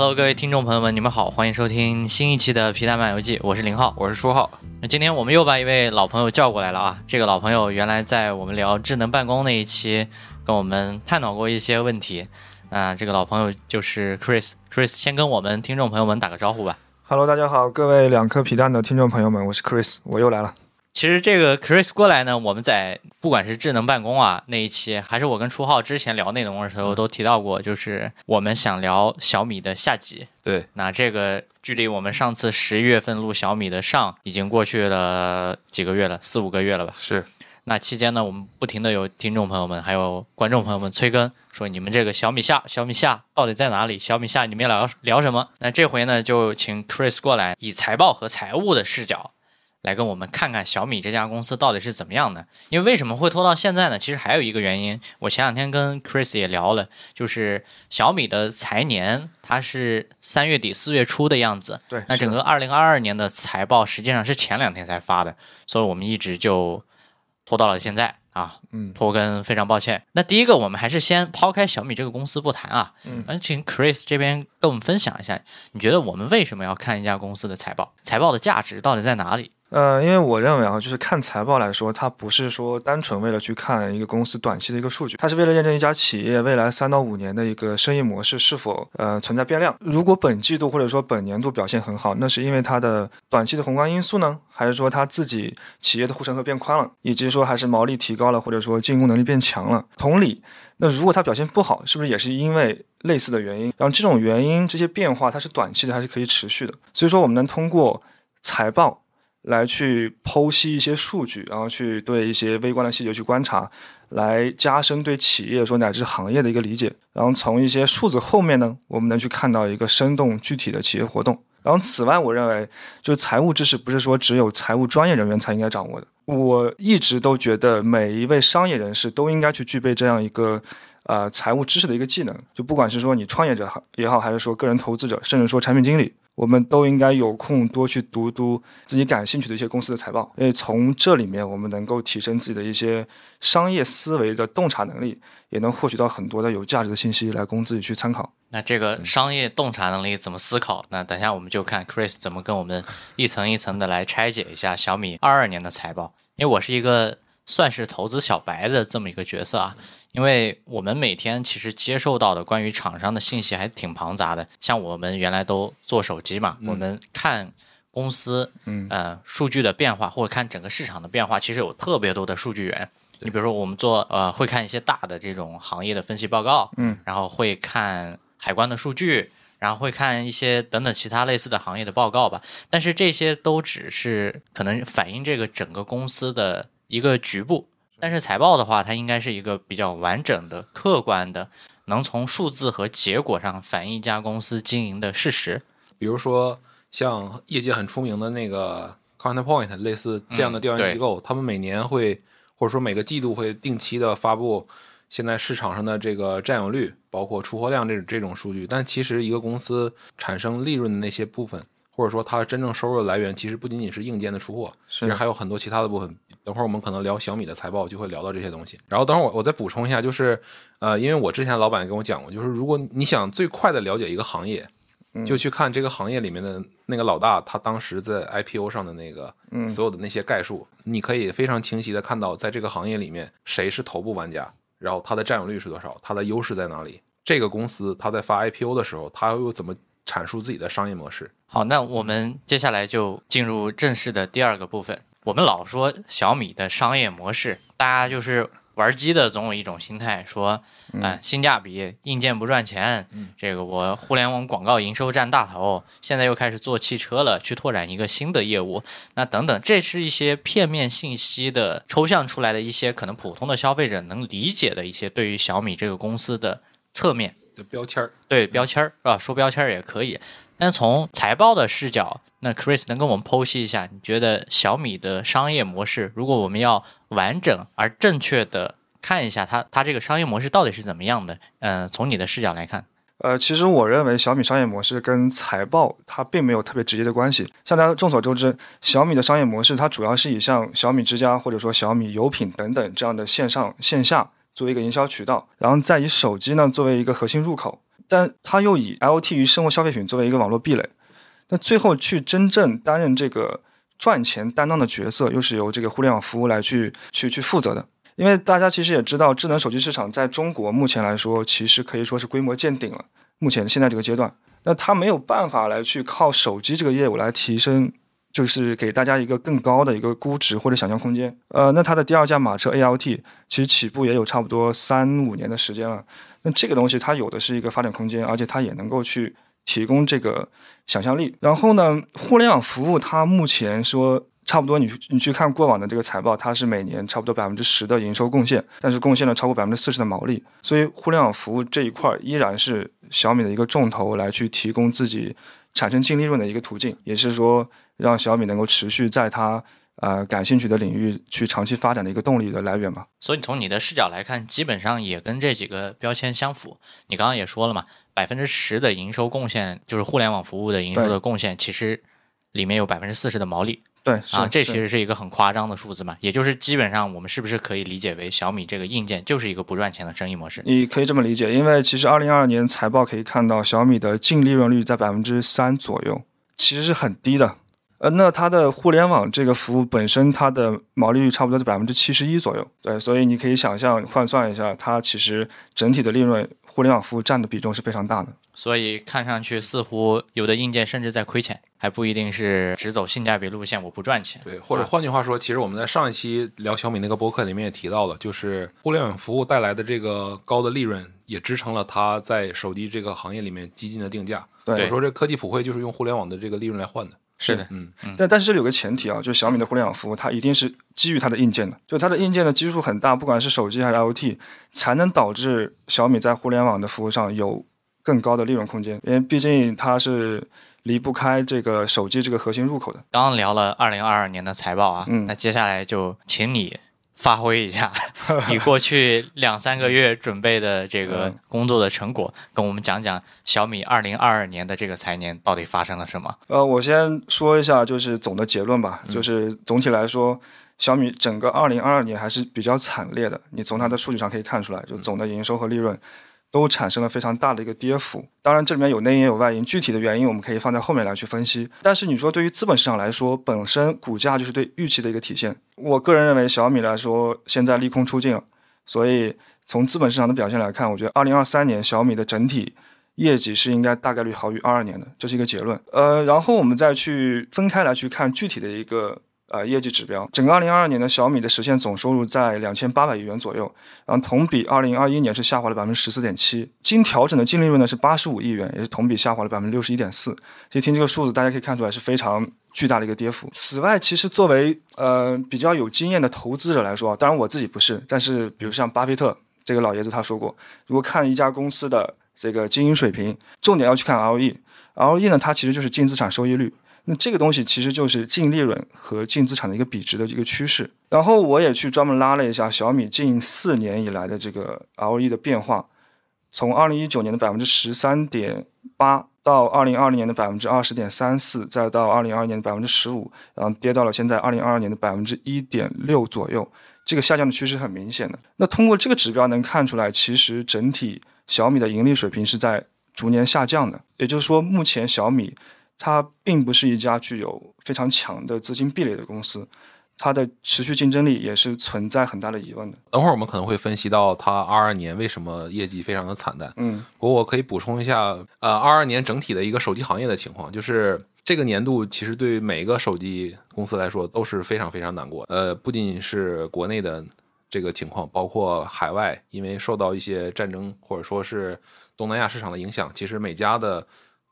Hello，各位听众朋友们，你们好，欢迎收听新一期的《皮蛋漫游记》，我是林浩，我是书浩。那今天我们又把一位老朋友叫过来了啊！这个老朋友原来在我们聊智能办公那一期跟我们探讨过一些问题。啊，这个老朋友就是 Chris，Chris 先跟我们听众朋友们打个招呼吧。Hello，大家好，各位两颗皮蛋的听众朋友们，我是 Chris，我又来了。其实这个 Chris 过来呢，我们在不管是智能办公啊那一期，还是我跟初浩之前聊内容的时候都提到过，就是我们想聊小米的下集。对，那这个距离我们上次十一月份录小米的上已经过去了几个月了，四五个月了吧？是。那期间呢，我们不停的有听众朋友们还有观众朋友们催更，说你们这个小米下小米下到底在哪里？小米下你们聊聊什么？那这回呢，就请 Chris 过来，以财报和财务的视角。来跟我们看看小米这家公司到底是怎么样的？因为为什么会拖到现在呢？其实还有一个原因，我前两天跟 Chris 也聊了，就是小米的财年它是三月底四月初的样子。对，那整个二零二二年的财报实际上是前两天才发的，所以我们一直就拖到了现在啊。嗯，拖更非常抱歉。那第一个，我们还是先抛开小米这个公司不谈啊。嗯，请 Chris 这边跟我们分享一下，你觉得我们为什么要看一家公司的财报？财报的价值到底在哪里？呃，因为我认为啊，就是看财报来说，它不是说单纯为了去看一个公司短期的一个数据，它是为了验证一家企业未来三到五年的一个生意模式是否呃存在变量。如果本季度或者说本年度表现很好，那是因为它的短期的宏观因素呢，还是说它自己企业的护城河变宽了，以及说还是毛利提高了，或者说进攻能力变强了。同理，那如果它表现不好，是不是也是因为类似的原因？然后这种原因这些变化它是短期的还是可以持续的？所以说我们能通过财报。来去剖析一些数据，然后去对一些微观的细节去观察，来加深对企业说乃至行业的一个理解。然后从一些数字后面呢，我们能去看到一个生动具体的企业活动。然后此外，我认为就是财务知识不是说只有财务专业人员才应该掌握的。我一直都觉得每一位商业人士都应该去具备这样一个呃财务知识的一个技能。就不管是说你创业者也好，还是说个人投资者，甚至说产品经理。我们都应该有空多去读读自己感兴趣的一些公司的财报，因为从这里面我们能够提升自己的一些商业思维的洞察能力，也能获取到很多的有价值的信息来供自己去参考。那这个商业洞察能力怎么思考？那等下我们就看 Chris 怎么跟我们一层一层的来拆解一下小米二二年的财报。因为我是一个算是投资小白的这么一个角色啊。因为我们每天其实接受到的关于厂商的信息还挺庞杂的，像我们原来都做手机嘛，我们看公司，嗯，呃，数据的变化或者看整个市场的变化，其实有特别多的数据源。你比如说，我们做呃会看一些大的这种行业的分析报告，嗯，然后会看海关的数据，然后会看一些等等其他类似的行业的报告吧。但是这些都只是可能反映这个整个公司的一个局部。但是财报的话，它应该是一个比较完整的、客观的，能从数字和结果上反映一家公司经营的事实。比如说，像业界很出名的那个 Counterpoint，类似这样的调研机构，他们每年会或者说每个季度会定期的发布现在市场上的这个占有率，包括出货量这这种数据。但其实一个公司产生利润的那些部分。或者说，它真正收入的来源其实不仅仅是硬件的出货，其实还有很多其他的部分。等会儿我们可能聊小米的财报，就会聊到这些东西。然后等会儿我我再补充一下，就是呃，因为我之前老板跟我讲过，就是如果你想最快的了解一个行业，就去看这个行业里面的那个老大，他当时在 IPO 上的那个所有的那些概述，你可以非常清晰的看到，在这个行业里面谁是头部玩家，然后它的占有率是多少，它的优势在哪里。这个公司它在发 IPO 的时候，它又怎么？阐述自己的商业模式。好，那我们接下来就进入正式的第二个部分。我们老说小米的商业模式，大家就是玩机的，总有一种心态，说，嗯，性价比，硬件不赚钱，这个我互联网广告营收占大头，现在又开始做汽车了，去拓展一个新的业务，那等等，这是一些片面信息的抽象出来的一些可能普通的消费者能理解的一些对于小米这个公司的侧面的。标签儿，对标签儿是吧？说标签儿也可以，但从财报的视角，那 Chris 能跟我们剖析一下，你觉得小米的商业模式，如果我们要完整而正确的看一下它，它这个商业模式到底是怎么样的？嗯，从你的视角来看，呃，其实我认为小米商业模式跟财报它并没有特别直接的关系。像大家众所周知，小米的商业模式它主要是以像小米之家或者说小米有品等等这样的线上线下。作为一个营销渠道，然后再以手机呢作为一个核心入口，但它又以 IoT 与生活消费品作为一个网络壁垒。那最后去真正担任这个赚钱担当的角色，又是由这个互联网服务来去去去负责的。因为大家其实也知道，智能手机市场在中国目前来说，其实可以说是规模见顶了。目前现在这个阶段，那它没有办法来去靠手机这个业务来提升，就是给大家一个更高的一个估值或者想象空间。呃，那它的第二架马车 ALT 其实起步也有差不多三五年的时间了。那这个东西它有的是一个发展空间，而且它也能够去提供这个想象力。然后呢，互联网服务它目前说。差不多，你你去看过往的这个财报，它是每年差不多百分之十的营收贡献，但是贡献了超过百分之四十的毛利。所以，互联网服务这一块依然是小米的一个重头，来去提供自己产生净利润的一个途径，也是说让小米能够持续在它呃感兴趣的领域去长期发展的一个动力的来源嘛。所以，从你的视角来看，基本上也跟这几个标签相符。你刚刚也说了嘛，百分之十的营收贡献就是互联网服务的营收的贡献，其实里面有百分之四十的毛利。对啊，这其实是一个很夸张的数字嘛，也就是基本上我们是不是可以理解为小米这个硬件就是一个不赚钱的生意模式？你可以这么理解，因为其实二零二二年财报可以看到小米的净利润率在百分之三左右，其实是很低的。呃，那它的互联网这个服务本身，它的毛利率差不多在百分之七十一左右。对，所以你可以想象换算一下，它其实整体的利润，互联网服务占的比重是非常大的。所以看上去似乎有的硬件甚至在亏钱，还不一定是只走性价比路线，我不赚钱。对，或者换句话说，其实我们在上一期聊小米那个博客里面也提到了，就是互联网服务带来的这个高的利润，也支撑了它在手机这个行业里面激进的定价。对，我说这科技普惠就是用互联网的这个利润来换的。是的，嗯，但但是这里有个前提啊，就是小米的互联网服务，它一定是基于它的硬件的，就它的硬件的基数很大，不管是手机还是 IoT，才能导致小米在互联网的服务上有更高的利润空间，因为毕竟它是离不开这个手机这个核心入口的。刚刚聊了二零二二年的财报啊，嗯那接下来就请你。发挥一下 你过去两三个月准备的这个工作的成果，跟我们讲讲小米二零二二年的这个财年到底发生了什么？呃，我先说一下，就是总的结论吧，嗯就是总体来说，小米整个二零二二年还是比较惨烈的。你从它的数据上可以看出来，就总的营收和利润都产生了非常大的一个跌幅。当然，这里面有内因有外因，具体的原因我们可以放在后面来去分析。但是你说对于资本市场来说，本身股价就是对预期的一个体现。我个人认为，小米来说现在利空出尽了，所以从资本市场的表现来看，我觉得二零二三年小米的整体业绩是应该大概率好于二二年的，这是一个结论。呃，然后我们再去分开来去看具体的一个呃业绩指标。整个二零二二年的小米的实现总收入在两千八百亿元左右，然后同比二零二一年是下滑了百分之十四点七，经调整的净利润呢是八十五亿元，也是同比下滑了百分之六十一点四。其实听这个数字，大家可以看出来是非常巨大的一个跌幅。此外，其实作为呃比较有经验的投资者来说，当然我自己不是，但是比如像巴菲特这个老爷子他说过，如果看一家公司的这个经营水平，重点要去看 ROE。ROE 呢，它其实就是净资产收益率。那这个东西其实就是净利润和净资产的一个比值的一个趋势。然后我也去专门拉了一下小米近四年以来的这个 ROE 的变化，从二零一九年的百分之十三点八到二零二零年的百分之二十点三四，再到二零二二年的百分之十五，然后跌到了现在二零二二年的百分之一点六左右。这个下降的趋势很明显的。那通过这个指标能看出来，其实整体小米的盈利水平是在逐年下降的。也就是说，目前小米它并不是一家具有非常强的资金壁垒的公司，它的持续竞争力也是存在很大的疑问的。等会儿我们可能会分析到它二二年为什么业绩非常的惨淡。嗯不过我可以补充一下，呃，二二年整体的一个手机行业的情况，就是这个年度其实对于每个手机公司来说都是非常非常难过。呃，不仅是国内的这个情况，包括海外，因为受到一些战争或者说是东南亚市场的影响，其实每家的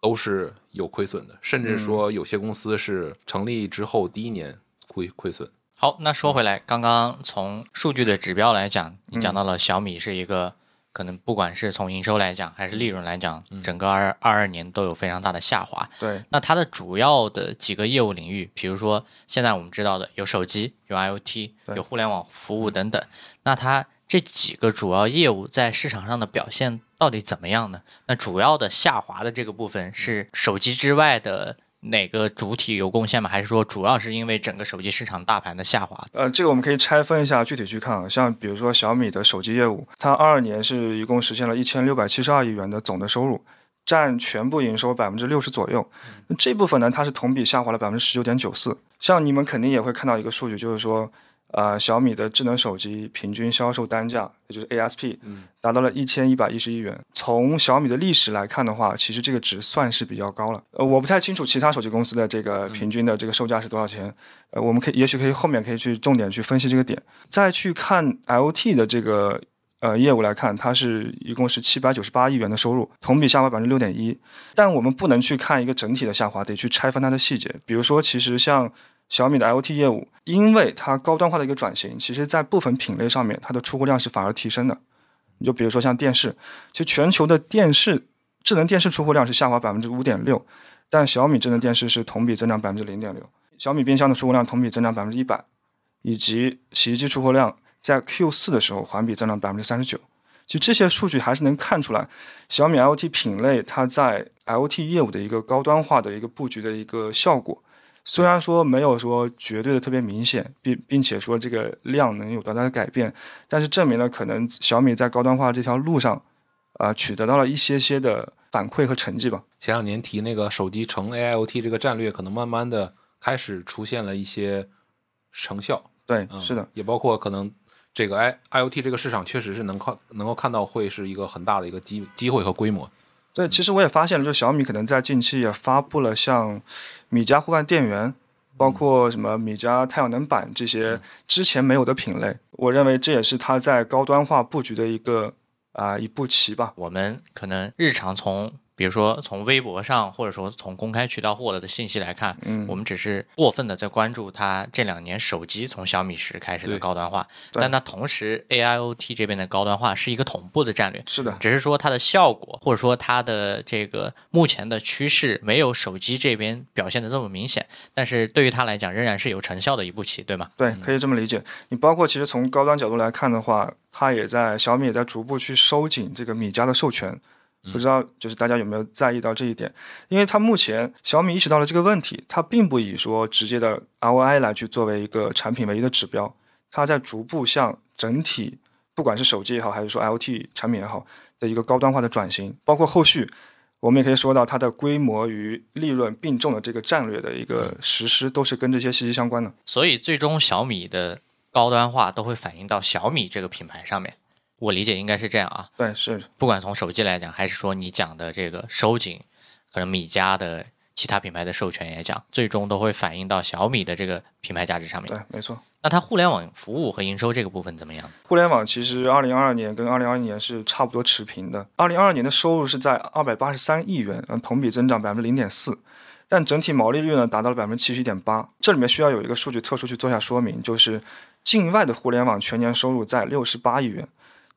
都是有亏损的，甚至说有些公司是成立之后第一年亏亏损。好，那说回来，刚刚从数据的指标来讲，你讲到了小米是一个可能不管是从营收来讲还是利润来讲，整个二二二年都有非常大的下滑。对，那它的主要的几个业务领域，比如说现在我们知道的有手机、有 IoT、有互联网服务等等，那它这几个主要业务在市场上的表现到底怎么样呢？那主要的下滑的这个部分是手机之外的哪个主体有贡献吗？还是说主要是因为整个手机市场大盘的下滑？呃，这个我们可以拆分一下具体去看啊。像比如说小米的手机业务，它二二年是一共实现了一千六百七十二亿元的总的收入，占全部营收百分之六十左右。那这部分呢，它是同比下滑了百分之十九点九四。像你们肯定也会看到一个数据，就是说。呃，小米的智能手机平均销售单价，也就是 ASP，达到了一千一百一十一元。从小米的历史来看的话，其实这个值算是比较高了。呃，我不太清楚其他手机公司的这个平均的这个售价是多少钱。呃，我们可以，也许可以后面可以去重点去分析这个点。再去看 LT 的这个呃业务来看，它是一共是七百九十八亿元的收入，同比下滑百分之六点一。但我们不能去看一个整体的下滑，得去拆分它的细节。比如说，其实像小米的 IoT 业务，因为它高端化的一个转型，其实在部分品类上面，它的出货量是反而提升的。你就比如说像电视，其实全球的电视智能电视出货量是下滑百分之五点六，但小米智能电视是同比增长百分之零点六。小米冰箱的出货量同比增长百分之一百，以及洗衣机出货量在 Q 四的时候环比增长百分之三十九。其实这些数据还是能看出来，小米 IoT 品类它在 IoT 业务的一个高端化的一个布局的一个效果。虽然说没有说绝对的特别明显，并并且说这个量能有多大的改变，但是证明了可能小米在高端化这条路上，啊，取得到了一些些的反馈和成绩吧。前两年提那个手机成 AIoT 这个战略，可能慢慢的开始出现了一些成效。对，是的，也包括可能这个 I IoT 这个市场确实是能靠能够看到会是一个很大的一个机机会和规模。对，其实我也发现了，就小米可能在近期也发布了像米家户外电源，包括什么米家太阳能板这些之前没有的品类。我认为这也是它在高端化布局的一个啊一步棋吧。我们可能日常从。比如说，从微博上或者说从公开渠道获得的信息来看，嗯，我们只是过分的在关注它这两年手机从小米十开始的高端化，但它同时 AIoT 这边的高端化是一个同步的战略，是的，只是说它的效果或者说它的这个目前的趋势没有手机这边表现的这么明显，但是对于它来讲仍然是有成效的一步棋，对吗？对，可以这么理解。你包括其实从高端角度来看的话，它也在小米也在逐步去收紧这个米家的授权。不知道就是大家有没有在意到这一点？因为它目前小米意识到了这个问题，它并不以说直接的 ROI 来去作为一个产品唯一的指标，它在逐步向整体，不管是手机也好，还是说 LT 产品也好的一个高端化的转型，包括后续我们也可以说到它的规模与利润并重的这个战略的一个实施，都是跟这些息息相关的。所以最终小米的高端化都会反映到小米这个品牌上面。我理解应该是这样啊，对，是不管从手机来讲，还是说你讲的这个收紧，可能米家的其他品牌的授权也讲，最终都会反映到小米的这个品牌价值上面。对，没错。那它互联网服务和营收这个部分怎么样？互联网其实二零二二年跟二零二一年是差不多持平的。二零二二年的收入是在二百八十三亿元，嗯，同比增长百分之零点四，但整体毛利率呢达到了百分之七十一点八。这里面需要有一个数据特殊去做下说明，就是境外的互联网全年收入在六十八亿元。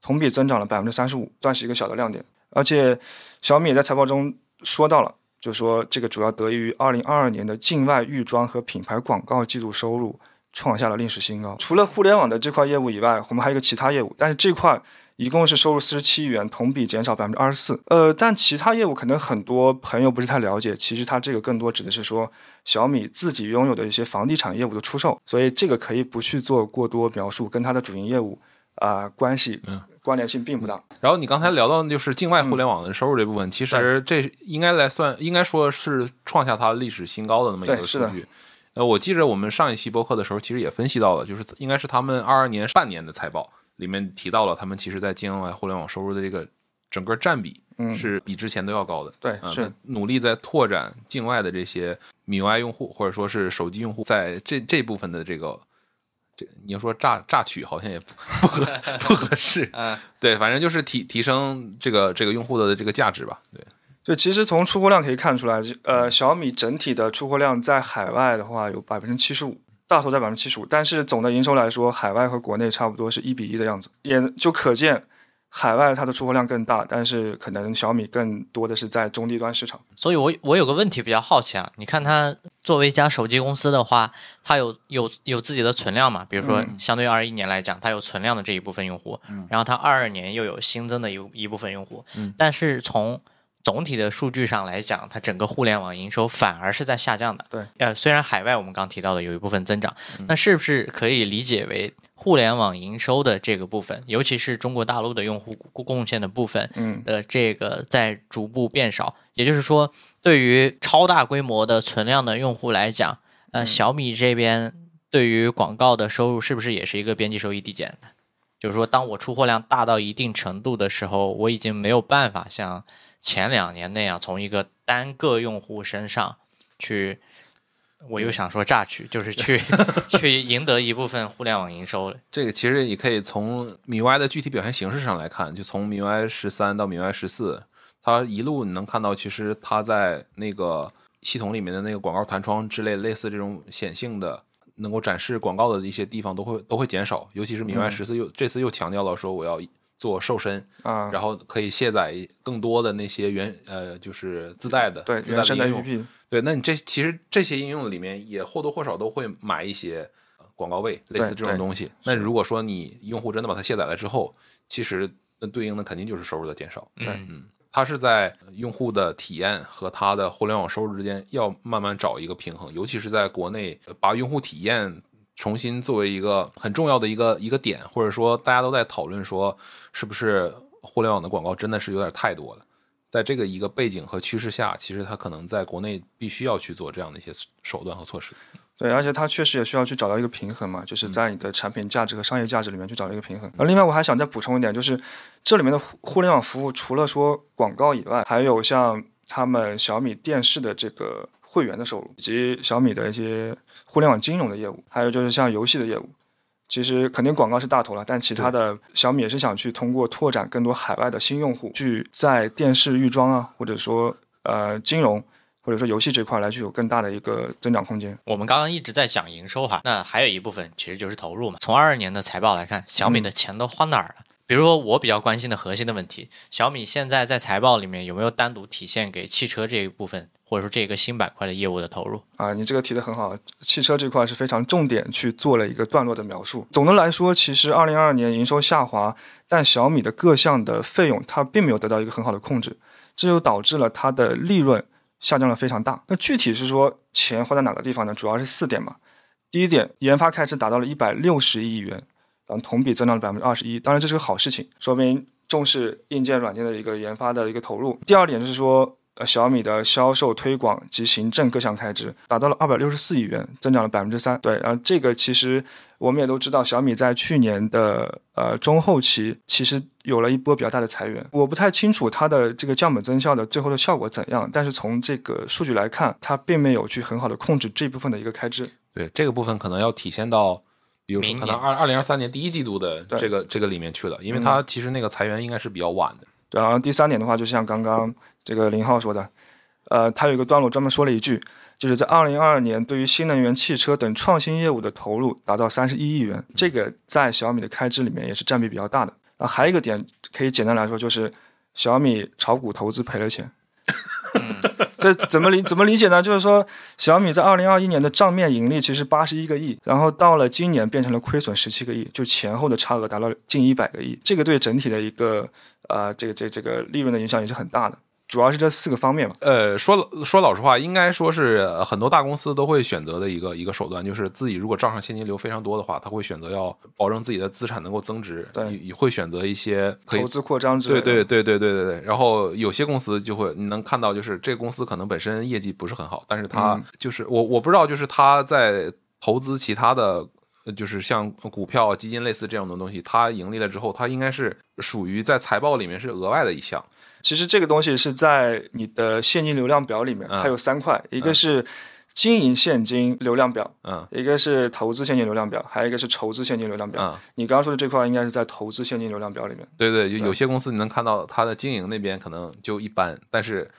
同比增长了百分之三十五，算是一个小的亮点。而且小米也在财报中说到了，就说这个主要得益于二零二二年的境外预装和品牌广告季度收入创下了历史新高。除了互联网的这块业务以外，我们还有一个其他业务，但是这块一共是收入四十七亿元，同比减少百分之二十四。呃，但其他业务可能很多朋友不是太了解，其实它这个更多指的是说小米自己拥有的一些房地产业务的出售，所以这个可以不去做过多描述，跟它的主营业务。啊，关系关联性并不大。然后你刚才聊到就是境外互联网的收入这部分，其实这应该来算，应该说是创下它历史新高的那么一个数据。呃，我记着我们上一期播客的时候，其实也分析到了，就是应该是他们二二年半年的财报里面提到了，他们其实在境外互联网收入的这个整个占比是比之前都要高的。对，是努力在拓展境外的这些米 UI 用户或者说是手机用户，在这这部分的这个。你要说榨榨取好像也不不合不合适，嗯，对，反正就是提提升这个这个用户的这个价值吧，对，就其实从出货量可以看出来，呃，小米整体的出货量在海外的话有百分之七十五，大头在百分之七十五，但是总的营收来说，海外和国内差不多是一比一的样子，也就可见。海外它的出货量更大，但是可能小米更多的是在中低端市场。所以，我我有个问题比较好奇啊，你看它作为一家手机公司的话，它有有有自己的存量嘛？比如说，相对于二一年来讲，它有存量的这一部分用户，然后它二二年又有新增的一一部分用户。但是从总体的数据上来讲，它整个互联网营收反而是在下降的。对，呃，虽然海外我们刚提到的有一部分增长，嗯那是不是可以理解为互联网营收的这个部分，尤其是中国大陆的用户贡贡献的部分嗯，的这个在逐步变少？也就是说，对于超大规模的存量的用户来讲，呃，嗯小米这边对于广告的收入是不是也是一个边际收益递减的？就是说，当我出货量大到一定程度的时候，我已经没有办法像前两年那样从一个单个用户身上去，我又想说榨取，就是去 去赢得一部分互联网营收了。这个其实你可以从米 UI 的具体表现形式上来看，就从米 UI 十三到米 UI 十四，它一路你能看到，其实它在那个系统里面的那个广告弹窗之类，类似这种显性的能够展示广告的一些地方都会都会减少，尤其是米 UI 十四又、这次又强调了说我要做瘦身，啊，然后可以卸载更多的那些原呃就是自带的对，自带的应用 APP，对，那你这其实这些应用里面也或多或少都会买一些呃广告位，类似这种东西。那如果说你用户真的把它卸载了之后，其实那对应的肯定就是收入的减少。嗯，它是在用户的体验和它的互联网收入之间要慢慢找一个平衡，尤其是在国内，呃把用户体验重新作为一个很重要的一个一个点，或者说大家都在讨论说，是不是互联网的广告真的是有点太多了。在这个一个背景和趋势下，其实它可能在国内必须要去做这样的一些手段和措施。对，而且它确实也需要去找到一个平衡嘛，就是在你的产品价值和商业价值里面去找到一个平衡。而另外我还想再补充一点，就是这里面的互互联网服务，除了说广告以外，还有像他们小米电视的这个会员的收入，以及小米的一些互联网金融的业务，还有就是像游戏的业务。其实肯定广告是大头了，但其他的小米也是想去通过拓展更多海外的新用户，去在电视预装啊，或者说呃金融或者说游戏这块来具有更大的一个增长空间。我们刚刚一直在讲营收哈，那还有一部分其实就是投入嘛。从二二年的财报来看，小米的钱都花哪儿了？比如说我比较关心的核心的问题，小米现在在财报里面有没有单独体现给汽车这一部分，或者说这个新板块的业务的投入？啊，你这个提的很好，汽车这块是非常重点去做了一个段落的描述。总的来说，其实二零二二年营收下滑，但小米的各项的费用它并没有得到一个很好的控制，这就导致了它的利润下降了非常大。那具体是说钱花在哪个地方呢？主要是四点嘛。第一点，研发开支达到了一百六十亿元，然后同比增长了百分之二十一，当然这是个好事情，说明重视硬件、软件的一个研发的一个投入。第二点就是说，小米的销售推广及行政各项开支达到了二百六十四亿元，增长了百分之三。对，然后这个其实我们也都知道，小米在去年的呃中后期其实有了一波比较大的裁员。我不太清楚它的这个降本增效的最后的效果怎样，但是从这个数据来看，它并没有去很好的控制这部分的一个开支。对这个部分可能要体现到，比如说可能二二零二三年第一季度的这个这个里面去了，因为嗯它其实那个裁员应该是比较晚的。然后第三点的话，就像刚刚这个林浩说的，呃，他有一个段落专门说了一句，就是在二零二二年对于新能源汽车等创新业务的投入达到三十一亿元，这个在小米的开支里面也是占比比较大的。啊，还有一个点可以简单来说，就是小米炒股投资赔了钱。这怎么理怎么理解呢？就是说，小米在二零二一年的账面盈利其实八十一个亿，然后到了今年变成了亏损十七个亿，就前后的差额达到近一百个亿，这个对整体的一个呃这个这个这个利润的影响也是很大的。主要是这四个方面嘛。呃，说说老实话，应该说是呃很多大公司都会选择的一个一个手段，就是自己如果账上现金流非常多的话，他会选择要保证自己的资产能够增值，对也也会选择一些可以投资扩张之类的。对对对对对对对。然后有些公司就会你能看到，就是这个公司可能本身业绩不是很好，但是它嗯就是我我不知道，就是他在投资其他的。呃就是像股票、基金类似这样的东西，它盈利了之后，它应该是属于在财报里面是额外的一项。其实这个东西是在你的现金流量表里面，嗯它有三块，一个是经营现金流量表，嗯一个是投资现金流量表，还有一个是筹资现金流量表。嗯，你刚刚说的这块应该是在投资现金流量表里面。对对，有对有些公司你能看到它的经营那边可能就一般，但是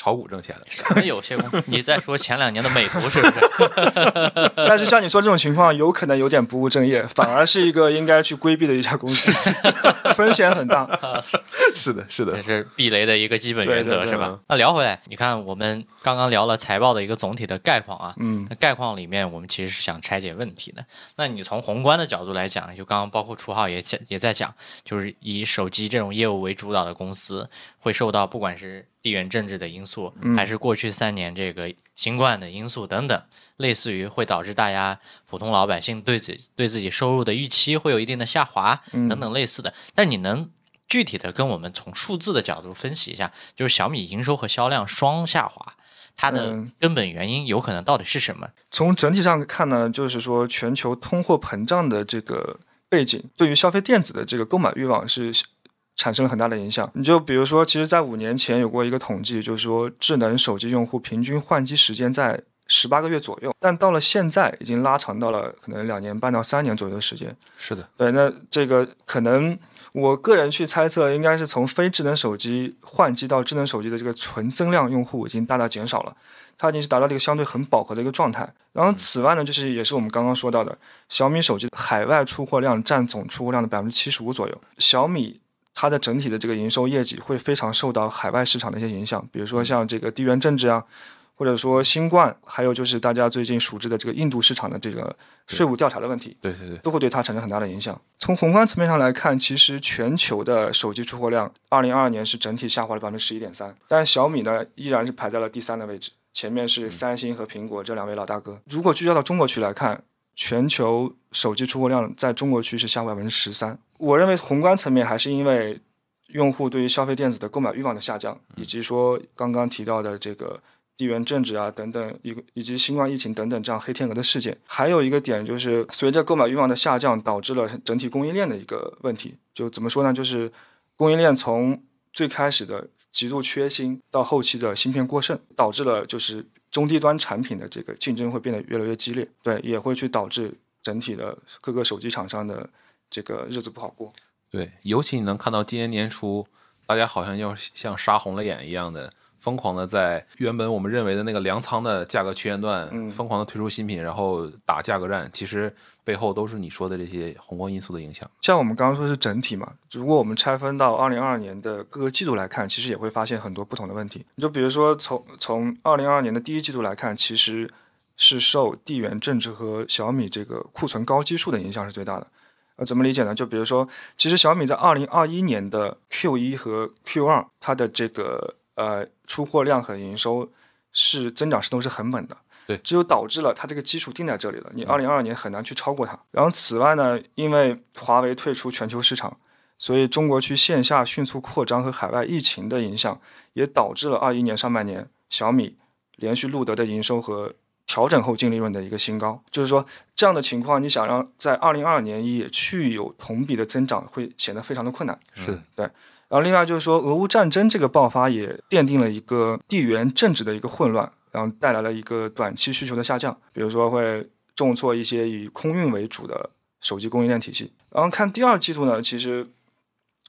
炒股挣钱的。什么有些公司？你在说前两年的美图是不是？但是像你说这种情况，有可能有点不务正业，反而是一个应该去规避的一家公司，风险很大。是的，是的这，是避雷的一个基本原则对对对是吧？那聊回来，你看我们刚刚聊了财报的一个总体的概况啊，嗯那概况里面我们其实是想拆解问题的。那你从宏观的角度来讲，就刚刚包括楚浩也讲也在讲，就是以手机这种业务为主导的公司会受到不管是地缘政治的因素，还是过去三年这个新冠的因素等等，类似于会导致大家普通老百姓对自对自己收入的预期会有一定的下滑等等类似的。但你能具体的跟我们从数字的角度分析一下，就是小米营收和销量双下滑，它的根本原因有可能到底是什么？从整体上看呢，就是说全球通货膨胀的这个背景，对于消费电子的这个购买欲望是。产生了很大的影响。你就比如说，其实，在五年前有过一个统计，就是说智能手机用户平均换机时间在十八个月左右，但到了现在，已经拉长到了可能两年半到三年左右的时间。是的，对。那这个可能，我个人去猜测，应该是从非智能手机换机到智能手机的这个纯增量用户已经大大减少了，它已经是达到了一个相对很饱和的一个状态。然后，此外呢，就是也是我们刚刚说到的，小米手机海外出货量占总出货量的百分之七十五左右，小米。它的整体的这个营收业绩会非常受到海外市场的一些影响，比如说像这个地缘政治啊，或者说新冠，还有就是大家最近熟知的这个印度市场的这个税务调查的问题，对对对，都会对它产生很大的影响。从宏观层面上来看，其实全球的手机出货量，二零二二年是整体下滑了百分之十一点三，但小米呢依然是排在了第三的位置，前面是三星和苹果这两位老大哥。如果聚焦到中国区来看，全球手机出货量在中国区是下滑百分之十三。我认为宏观层面还是因为用户对于消费电子的购买欲望的下降，以及说刚刚提到的这个地缘政治啊等等，以以及新冠疫情等等这样黑天鹅的事件。还有一个点就是，随着购买欲望的下降，导致了整体供应链的一个问题。就怎么说呢？就是供应链从最开始的极度缺芯，到后期的芯片过剩，导致了就是中低端产品的这个竞争会变得越来越激烈。对，也会去导致整体的各个手机厂商的。这个日子不好过，对，尤其你能看到今年年初，大家好像要像杀红了眼一样的，疯狂的在原本我们认为的那个粮仓的价格区间段，疯狂的推出新品，然后打价格战，其实背后都是你说的这些宏观因素的影响。像我们刚刚说是整体嘛，如果我们拆分到二零二二年的各个季度来看，其实也会发现很多不同的问题。你就比如说从从二零二二年的第一季度来看，其实是受地缘政治和小米这个库存高基数的影响是最大的。呃，怎么理解呢？就比如说，其实小米在二零二一年的 Q 一和 Q 二，它的这个呃出货量和营收是增长势头是很猛的，对，这就导致了它这个基础定在这里了，你二零二二年很难去超过它。然后此外呢，因为华为退出全球市场，所以中国区线下迅速扩张和海外疫情的影响，也导致了二一年上半年小米连续录得的营收和。调整后净利润的一个新高，就是说这样的情况，你想让在二零二二年也去有同比的增长，会显得非常的困难。是对。然后另外就是说，俄乌战争这个爆发也奠定了一个地缘政治的一个混乱，然后带来了一个短期需求的下降，比如说会重挫一些以空运为主的手机供应链体系。然后看第二季度呢，其实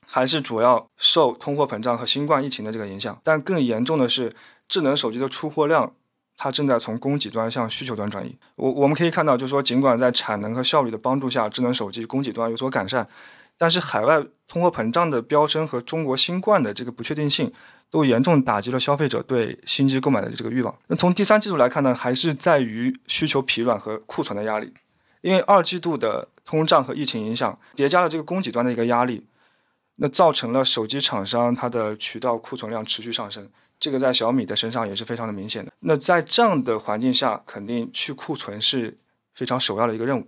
还是主要受通货膨胀和新冠疫情的这个影响，但更严重的是智能手机的出货量。它正在从供给端向需求端转移。我我们可以看到，就是说，尽管在产能和效率的帮助下，智能手机供给端有所改善，但是海外通货膨胀的飙升和中国新冠的这个不确定性，都严重打击了消费者对新机购买的这个欲望。那从第三季度来看呢，还是在于需求疲软和库存的压力。因为二季度的通胀和疫情影响叠加了这个供给端的一个压力，那造成了手机厂商它的渠道库存量持续上升。这个在小米的身上也是非常的明显的。那在这样的环境下，肯定去库存是非常首要的一个任务，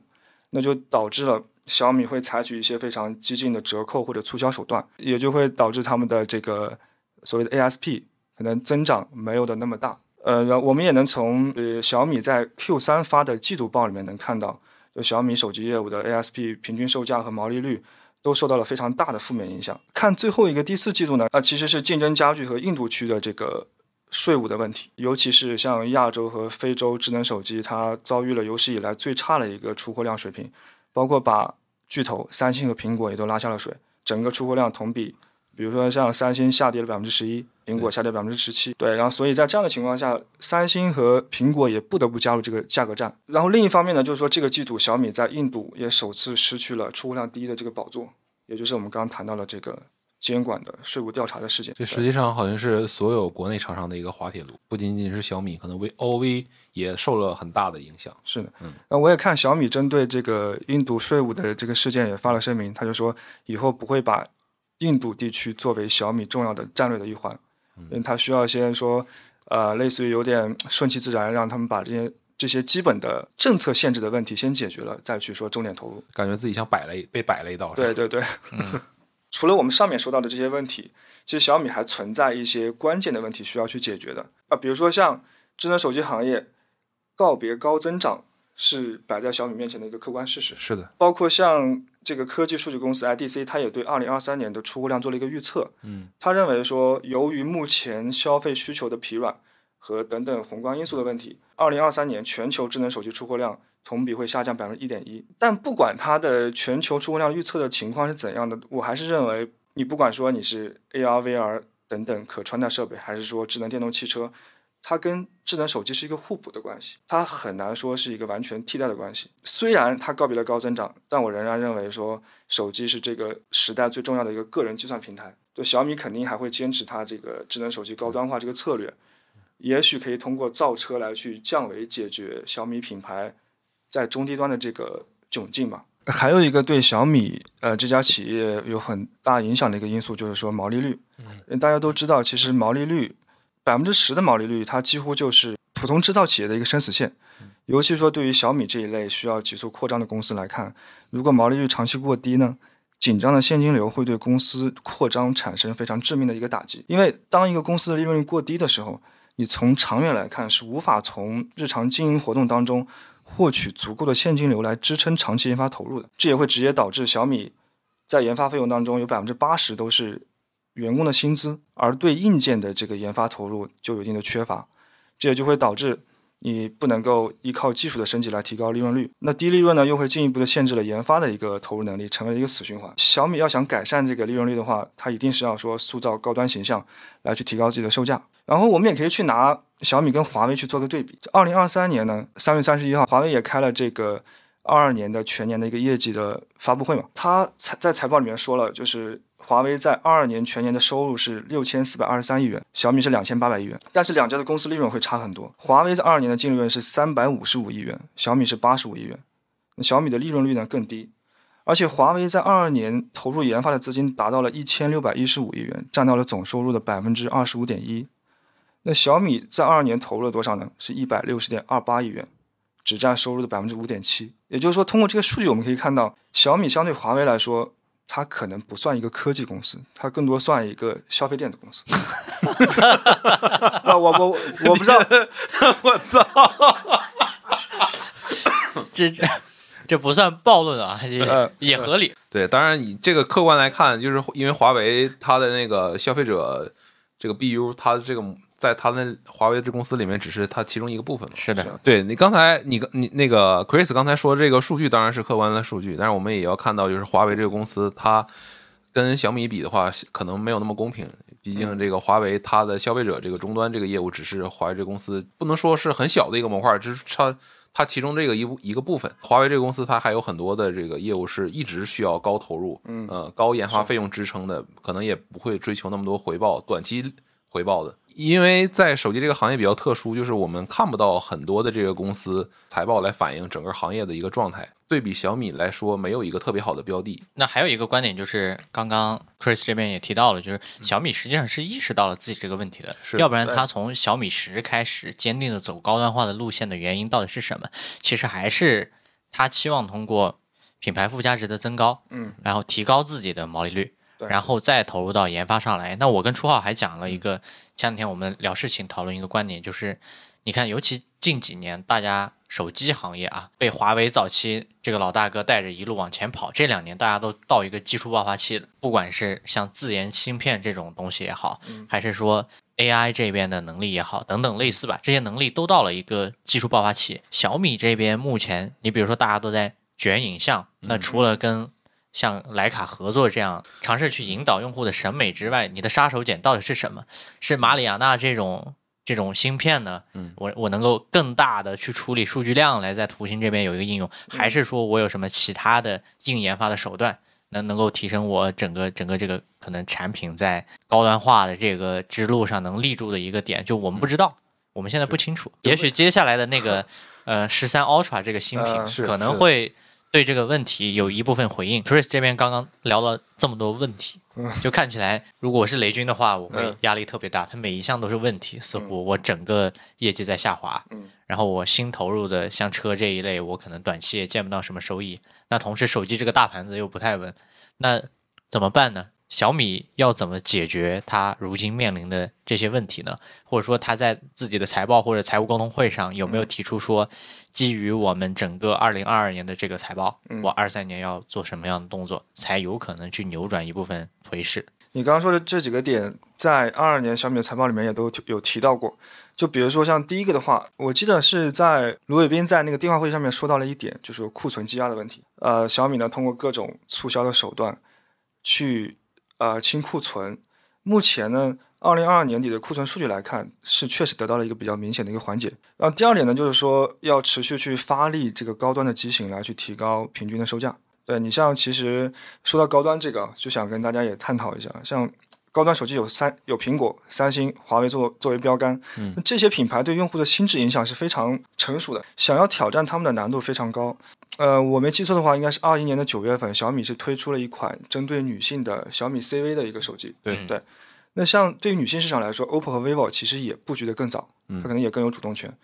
那就导致了小米会采取一些非常激进的折扣或者促销手段，也就会导致他们的这个所谓的 ASP 可能增长没有的那么大。呃，然后我们也能从呃小米在 Q 三发的季度报里面能看到，就小米手机业务的 ASP 平均售价和毛利率。都受到了非常大的负面影响。看最后一个第四季度呢，啊，其实是竞争加剧和印度区的这个税务的问题，尤其是像亚洲和非洲智能手机，它遭遇了有史以来最差的一个出货量水平，包括把巨头三星和苹果也都拉下了水，整个出货量同比。比如说像三星下跌了百分之十一，苹果下跌百分之十七，对，然后所以在这样的情况下，三星和苹果也不得不加入这个价格战。然后另一方面呢，就是说这个季度小米在印度也首次失去了出货量第一的这个宝座，也就是我们刚刚谈到了这个监管的税务调查的事件。这实际上好像是所有国内厂商的一个滑铁卢，不仅仅是小米，可能 V O V 也受了很大的影响。是的，嗯，那我也看小米针对这个印度税务的这个事件也发了声明，他就说以后不会把。印度地区作为小米重要的战略的一环，因为它需要先说，呃，类似于有点顺其自然，让他们把这些这些基本的政策限制的问题先解决了，再去说重点投入。感觉自己像摆了一被摆了一道。对对对。除了我们上面说到的这些问题，其实小米还存在一些关键的问题需要去解决的啊，比如说像智能手机行业告别高增长。是摆在小米面前的一个客观事实。是的，包括像这个科技数据公司 IDC，它也对二零二三年的出货量做了一个预测。嗯，他认为说，由于目前消费需求的疲软和等等宏观因素的问题，二零二三年全球智能手机出货量同比会下降百分之一点一。但不管它的全球出货量预测的情况是怎样的，我还是认为，你不管说你是 AR、VR 等等可穿戴设备，还是说智能电动汽车。它跟智能手机是一个互补的关系，它很难说是一个完全替代的关系。虽然它告别了高增长，但我仍然认为说手机是这个时代最重要的一个个人计算平台。就小米肯定还会坚持它这个智能手机高端化这个策略，也许可以通过造车来去降维解决小米品牌在中低端的这个窘境吧。还有一个对小米呃这家企业有很大影响的一个因素就是说毛利率。嗯，大家都知道，其实毛利率。百分之十的毛利率，它几乎就是普通制造企业的一个生死线。尤其说对于小米这一类需要急速扩张的公司来看，如果毛利率长期过低呢，紧张的现金流会对公司扩张产生非常致命的一个打击。因为当一个公司的利润率过低的时候，你从长远来看是无法从日常经营活动当中获取足够的现金流来支撑长期研发投入的。这也会直接导致小米在研发费用当中有百分之八十都是。员工的薪资，而对硬件的这个研发投入就有一定的缺乏，这也就会导致你不能够依靠技术的升级来提高利润率。那低利润呢，又会进一步的限制了研发的一个投入能力，成为了一个死循环。小米要想改善这个利润率的话，它一定是要说塑造高端形象，来去提高自己的售价。然后我们也可以去拿小米跟华为去做个对比。二零二三年呢，三月三十一号，华为也开了这个二二年的全年的一个业绩的发布会嘛，他财在财报里面说了，就是。华为在二二年全年的收入是六千四百二十三亿元，小米是两千八百亿元，但是两家的公司利润会差很多。华为在二二年的净利润是三百五十五亿元，小米是八十五亿元，小米的利润率呢更低。而且华为在二二年投入研发的资金达到了一千六百一十五亿元，占到了总收入的百分之二十五点一。那小米在二二年投入了多少呢？是一百六十点二八亿元，只占收入的百分之五点七。也就是说，通过这个数据我们可以看到，小米相对华为来说。它可能不算一个科技公司，它更多算一个消费电子公司。啊我我我不知道，我操！这这这不算暴论啊，也也合理。对，当然你这个客观来看，就是因为华为它的那个消费者这个 BU，它的这个。在他那华为这公司里面，只是它其中一个部分嘛。是的，对你刚才你你那个 Chris 刚才说这个数据当然是客观的数据，但是我们也要看到，就是华为这个公司，它跟小米比的话，可能没有那么公平。毕竟这个华为它的消费者这个终端这个业务，只是华为这个公司不能说是很小的一个模块，只是它它其中这个一部一个部分。华为这个公司它还有很多的这个业务是一直需要高投入，嗯呃高研发费用支撑的，可能也不会追求那么多回报，短期回报的。因为在手机这个行业比较特殊，就是我们看不到很多的这个公司财报来反映整个行业的一个状态。对比小米来说，没有一个特别好的标的。那还有一个观点就是，刚刚 Chris 这边也提到了，就是小米实际上是意识到了自己这个问题的，要不然他从小米十开始坚定的走高端化的路线的原因到底是什么？其实还是他期望通过品牌附加值的增高，嗯，然后提高自己的毛利率。然后再投入到研发上来。那我跟初浩还讲了一个，前两天我们聊事情讨论一个观点，就是你看，尤其近几年，大家手机行业啊，被华为早期这个老大哥带着一路往前跑。这两年大家都到一个技术爆发期了，不管是像自研芯片这种东西也好，还是说 AI 这边的能力也好，等等类似吧，这些能力都到了一个技术爆发期。小米这边目前，你比如说大家都在卷影像，那除了跟像徕卡合作这样尝试去引导用户的审美之外，你的杀手锏到底是什么？是马里亚纳这种这种芯片呢？嗯，我我能够更大的去处理数据量来在图形这边有一个应用，还是说我有什么其他的硬研发的手段能能够提升我整个整个这个可能产品在高端化的这个之路上能立住的一个点？就我们不知道，我们现在不清楚。也许接下来的那个呃十三 Ultra 这个新品可能会。对这个问题有一部分回应。Chris 这边刚刚聊了这么多问题，就看起来如果我是雷军的话，我会压力特别大。他每一项都是问题，似乎我整个业绩在下滑。然后我新投入的像车这一类，我可能短期也见不到什么收益。那同时手机这个大盘子又不太稳，那怎么办呢？小米要怎么解决它如今面临的这些问题呢？或者说他在自己的财报或者财务沟通会上有没有提出说，基于我们整个二零二二年的这个财报，我二三年要做什么样的动作，才有可能去扭转一部分颓势？你刚刚说的这几个点，在二二年小米的财报里面也都有提到过。就比如说像第一个的话，我记得是在卢伟斌在那个电话会上面说到了一点，就是库存积压的问题。呃，小米呢通过各种促销的手段去。呃，清库存，目前呢，二零二二年底的库存数据来看，是确实得到了一个比较明显的一个缓解。然后第二点呢，就是说要持续去发力这个高端的机型来去提高平均的售价。对你像，其实说到高端这个，就想跟大家也探讨一下，像。高端手机有三有苹果、三星、华为作作为标杆，嗯，这些品牌对用户的心智影响是非常成熟的。想要挑战他们的难度非常高。呃，我没记错的话，应该是二一年的九月份，小米是推出了一款针对女性的小米 CV 的一个手机。对对。那像对于女性市场来说，OPPO 和 vivo 其实也布局的更早，它可能也更有主动权。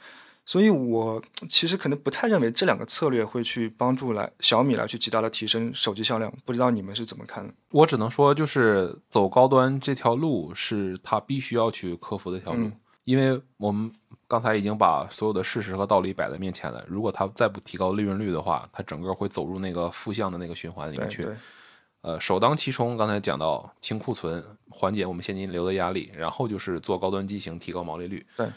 所以，我其实可能不太认为这两个策略会去帮助来小米来去极大的提升手机销量。不知道你们是怎么看的？我只能说，就是走高端这条路是它必须要去克服的一条路，因为我们刚才已经把所有的事实和道理摆在面前了。如果它再不提高利润率的话，它整个会走入那个负向的那个循环里面去。呃，首当其冲，刚才讲到清库存，缓解我们现金流的压力，然后就是做高端机型，提高毛利率。对。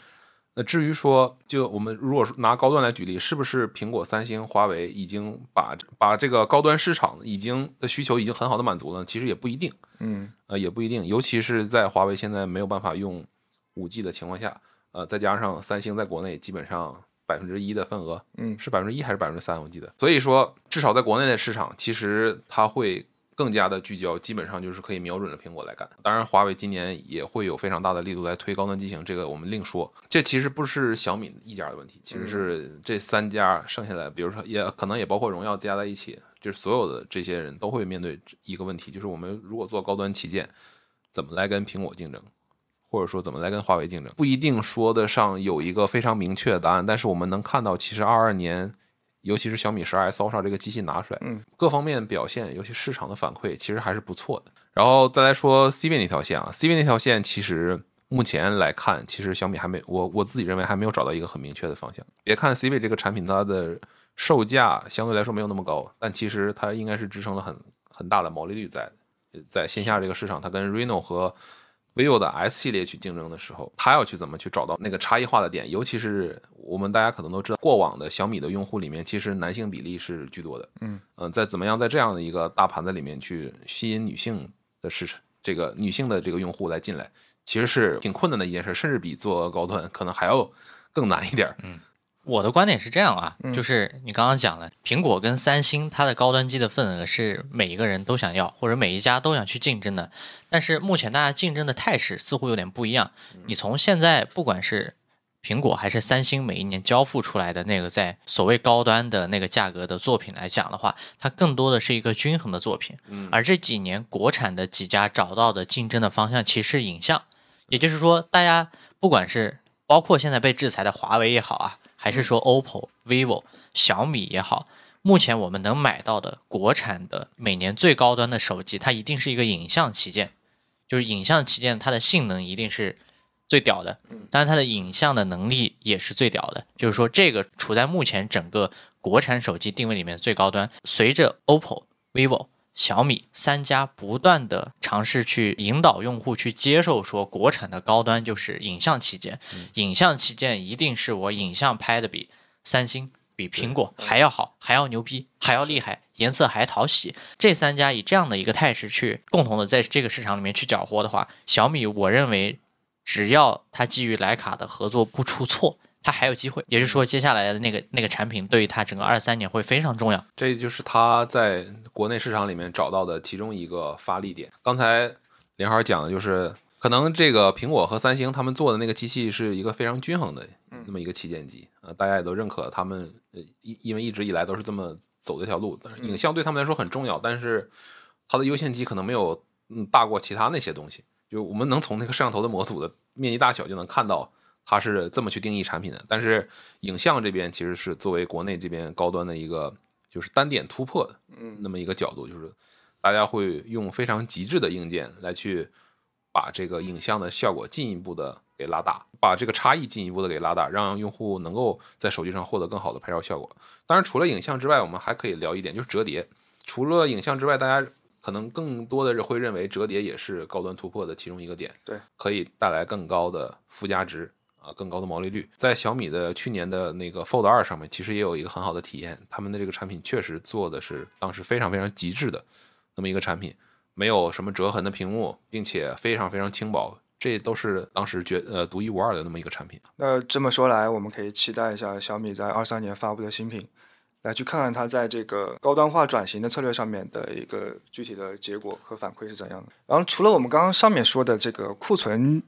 那至于说，就我们如果说拿高端来举例，是不是苹果、三星、华为已经把把这个高端市场已经的需求已经很好的满足了？其实也不一定，嗯，呃，也不一定，尤其是在华为现在没有办法用五 G 的情况下，呃，再加上三星在国内基本上百分之一的份额，嗯，是百分之一还是百分之三？我记得，所以说至少在国内的市场，其实它会。更加的聚焦，基本上就是可以瞄准着苹果来干。当然，华为今年也会有非常大的力度来推高端机型，这个我们另说。这其实不是小米一家的问题，其实是这三家剩下来，比如说也可能也包括荣耀加在一起，就是所有的这些人都会面对一个问题，就是我们如果做高端旗舰，怎么来跟苹果竞争，或者说怎么来跟华为竞争，不一定说得上有一个非常明确的答案。但是我们能看到，其实二二年。尤其是小米十二 S Ultra 这个机器拿出来，嗯，各方面表现，尤其市场的反馈，其实还是不错的。然后再来说 C 位那条线啊，C 位那条线其实目前来看，其实小米还没我我自己认为还没有找到一个很明确的方向。别看 C 位这个产品它的售价相对来说没有那么高，但其实它应该是支撑了很很大的毛利率在在线下这个市场，它跟 Reno 和 vivo 的 S 系列去竞争的时候，他要去怎么去找到那个差异化的点？尤其是我们大家可能都知道，过往的小米的用户里面，其实男性比例是居多的。嗯嗯，在怎么样在这样的一个大盘子里面去吸引女性的市场，这个女性的这个用户来进来，其实是挺困难的一件事，甚至比做高端可能还要更难一点。嗯。我的观点是这样啊，就是你刚刚讲了，苹果跟三星它的高端机的份额是每一个人都想要，或者每一家都想去竞争的。但是目前大家竞争的态势似乎有点不一样。你从现在不管是苹果还是三星每一年交付出来的那个在所谓高端的那个价格的作品来讲的话，它更多的是一个均衡的作品。而这几年国产的几家找到的竞争的方向其实是影像，也就是说，大家不管是包括现在被制裁的华为也好啊。还是说 OPPO、vivo、小米也好，目前我们能买到的国产的每年最高端的手机，它一定是一个影像旗舰，就是影像旗舰，它的性能一定是最屌的，但是它的影像的能力也是最屌的。就是说，这个处在目前整个国产手机定位里面最高端。随着 OPPO、vivo、小米三家不断的尝试去引导用户去接受，说国产的高端就是影像旗舰，影像旗舰一定是我影像拍的比三星、比苹果还要好，还要牛逼，还要厉害，颜色还讨喜。这三家以这样的一个态势去共同的在这个市场里面去搅和的话，小米我认为只要它基于徕卡的合作不出错。它还有机会，也就是说，接下来的那个那个产品对于它整个二三年会非常重要。这就是它在国内市场里面找到的其中一个发力点。刚才林浩讲的就是，可能这个苹果和三星他们做的那个机器是一个非常均衡的那么一个旗舰机，呃，大家也都认可他们，呃，因因为一直以来都是这么走这条路。但是影像对他们来说很重要，但是它的优先级可能没有嗯大过其他那些东西。就我们能从那个摄像头的模组的面积大小就能看到它是这么去定义产品的。但是影像这边其实是作为国内这边高端的一个就是单点突破的嗯那么一个角度，就是大家会用非常极致的硬件来去把这个影像的效果进一步的给拉大，把这个差异进一步的给拉大，让用户能够在手机上获得更好的拍照效果。当然，除了影像之外，我们还可以聊一点，就是折叠。除了影像之外，大家可能更多的人会认为折叠也是高端突破的其中一个点，对，可以带来更高的附加值啊，更高的毛利率。在小米的去年的那个 Fold 二上面，其实也有一个很好的体验，他们的这个产品确实做的是当时非常非常极致的那么一个产品，没有什么折痕的屏幕，并且非常非常轻薄，这都是当时绝呃独一无二的那么一个产品。那这么说来，我们可以期待一下小米在二三年发布的新品，来去看看它在这个高端化转型的策略上面的一个具体的结果和反馈是怎样的。然后，除了我们刚刚上面说的这个库存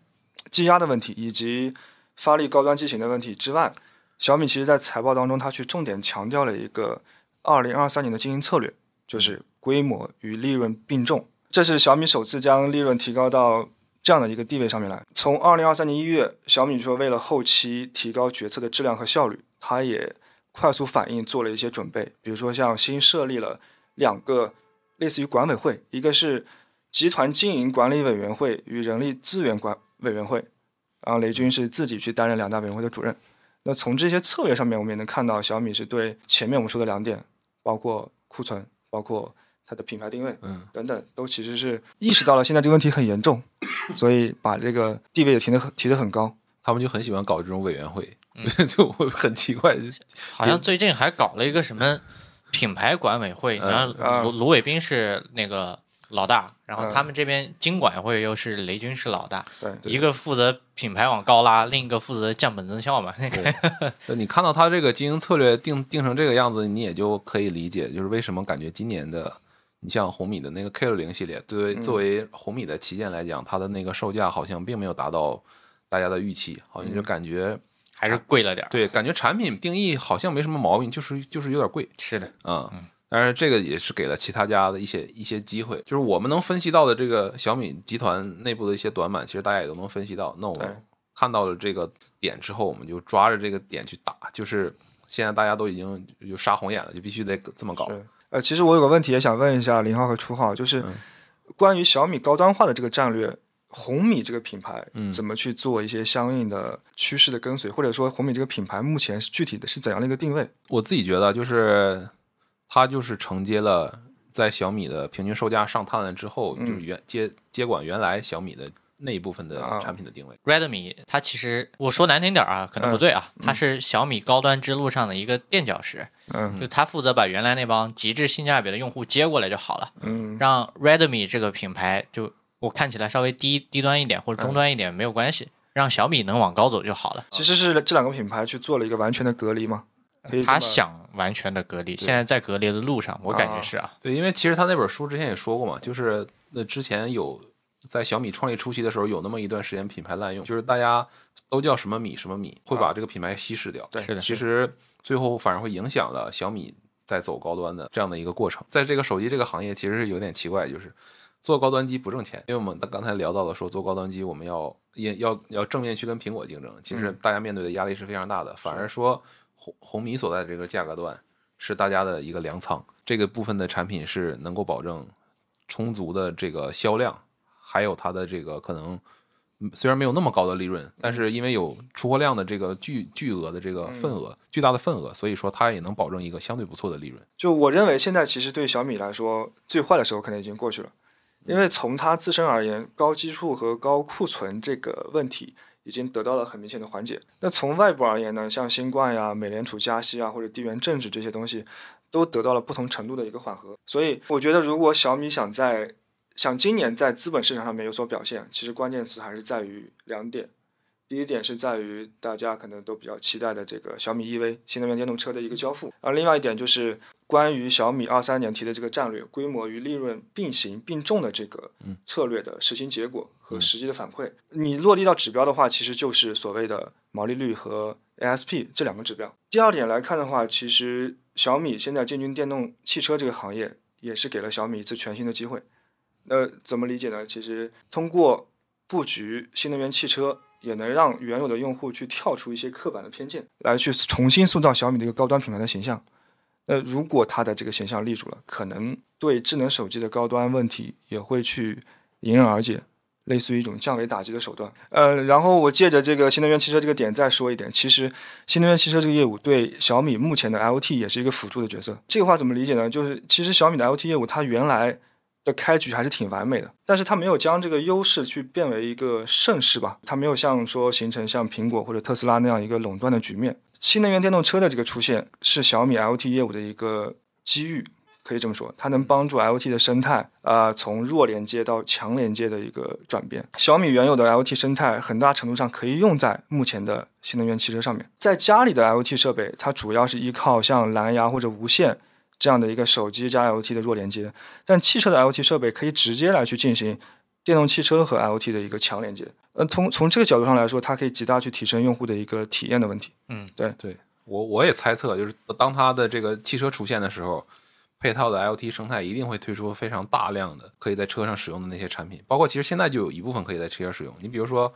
积压的问题，以及发力高端机型的问题之外，小米其实在财报当中，它去重点强调了一个二零二三年的经营策略，就是规模与利润并重。这是小米首次将利润提高到这样的一个地位上面来。从二零二三年一月，小米说为了后期提高决策的质量和效率，它也快速反应做了一些准备，比如说像新设立了两个类似于管委会，一个是集团经营管理委员会与人力资源管委员会，然后雷军是自己去担任两大委员会的主任。那从这些策略上面，我们也能看到小米是对前面我们说的两点，包括库存，包括它的品牌定位，嗯，等等，都其实是意识到了现在这个问题很严重，所以把这个地位也提得很提得很高。他们就很喜欢搞这种委员会，就会很奇怪。好像最近还搞了一个什么品牌管委会，嗯然后啊卢卢伟斌是那个老大，然后嗯。他们这边经管会又是雷军是老大，对，一个负责品牌往高拉，另一个负责降本增效嘛。那个那 你看到他这个经营策略定定成这个样子，你也就可以理解，就是为什么感觉今年的，你像红米的那个 K 六零系列，对为作为红米的旗舰来讲，它的那个售价好像并没有达到大家的预期，好像就感觉、还是贵了点儿。对，感觉产品定义好像没什么毛病，就是就是有点贵，是的，嗯。当然，这个也是给了其他家的一些一些机会，就是我们能分析到的这个小米集团内部的一些短板，其实大家也都能分析到。那我们看到了这个点之后，我们就抓着这个点去打，就是现在大家都已经就杀红眼了，就必须得这么搞。呃，其实我有个问题也想问一下林浩和初浩，就是嗯关于小米高端化的这个战略，红米这个品牌嗯怎么去做一些相应的趋势的跟随，或者说红米这个品牌目前是具体的是怎样的一个定位？我自己觉得就是它就是承接了在小米的平均售价上探了之后，嗯就是原接接管原来小米的那一部分的啊。产品的定位。Redmi 它其实我说难听点儿啊，可能不对啊，它是小米高端之路上的一个垫脚石，嗯。就它负责把原来那帮极致性价比的用户接过来就好了，嗯。让 Redmi 这个品牌就我看起来稍微低低端一点或者中端一点没有关系，让小米能往高走就好了。其实是这两个品牌去做了一个完全的隔离嘛？他想完全的隔离，现在在隔离的路上，我感觉是啊，对，因为其实他那本书之前也说过嘛，就是那之前有在小米创立初期的时候，有那么一段时间品牌滥用，就是大家都叫什么米什么米，会把这个品牌稀释掉。对是的其实最后反而会影响了小米在走高端的这样的一个过程。在这个手机这个行业，其实是有点奇怪，就是做高端机不挣钱，因为我们刚才聊到了说做高端机我们要也要要正面去跟苹果竞争，其实大家面对的压力是非常大的，反而说红红米所在的这个价格段是大家的一个粮仓，这个部分的产品是能够保证充足的这个销量，还有它的这个可能。嗯虽然没有那么高的利润，但是因为有出货量的这个巨巨额的这个份额，巨大的份额，所以说它也能保证一个相对不错的利润。就我认为，现在其实对小米来说，最坏的时候可能已经过去了，因为从它自身而言，高基数和高库存这个问题已经得到了很明显的缓解。那从外部而言呢，像新冠呀、美联储加息啊，或者地缘政治这些东西，都得到了不同程度的一个缓和。所以，我觉得如果小米想在想今年在资本市场上面有所表现，其实关键词还是在于两点。第一点是在于大家可能都比较期待的这个小米 EV 新能源电动车的一个交付，而另外一点就是关于小米二三年提的这个战略，规模与利润并行并重的这个策略的实行结果和实际的反馈。你落地到指标的话，其实就是所谓的毛利率和 ASP 这两个指标。第二点来看的话，其实小米现在进军电动汽车这个行业，也是给了小米一次全新的机会。那怎么理解呢？其实通过布局新能源汽车，也能让原有的用户去跳出一些刻板的偏见，来去重新塑造小米的一个高端品牌的形象。那如果它的这个形象立住了，可能对智能手机的高端问题也会去迎刃而解。类似于一种降维打击的手段，呃，然后我借着这个新能源汽车这个点再说一点，其实新能源汽车这个业务对小米目前的 IoT 也是一个辅助的角色。这个话怎么理解呢？就是其实小米的 IoT 业务它原来的开局还是挺完美的，但是它没有将这个优势去变为一个盛世吧，它没有像说形成像苹果或者特斯拉那样一个垄断的局面。新能源电动车的这个出现是小米 LT 业务的一个机遇。可以这么说，它能帮助 LT 的生态啊，从弱连接到强连接的一个转变。小米原有的 LT 生态，很大程度上可以用在目前的新能源汽车上面。在家里的 LT 设备，它主要是依靠像蓝牙或者无线这样的一个手机加 IoT 的弱连接，但汽车的 IoT 设备可以直接来去进行电动汽车和 IoT 的一个强连接。呃，从从这个角度上来说，它可以极大去提升用户的一个体验的问题。嗯，对对，我我也猜测，就是当它的这个汽车出现的时候。配套的 IoT 生态一定会推出非常大量的可以在车上使用的那些产品，包括其实现在就有一部分可以在车上使用。你比如说，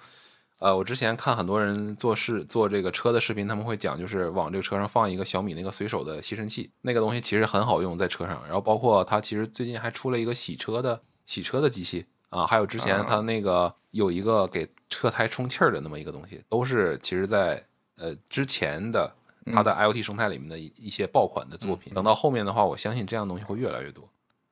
呃，我之前看很多人做视做这个车的视频，他们会讲就是往这个车上放一个小米那个随手的吸尘器，那个东西其实很好用在车上。然后包括它其实最近还出了一个洗车的洗车的机器啊，还有之前它那个有一个给车胎充气儿的那么一个东西，都是其实在呃之前的。它的 IoT 生态里面的一一些爆款的作品，等到后面的话，我相信这样东西会越来越多。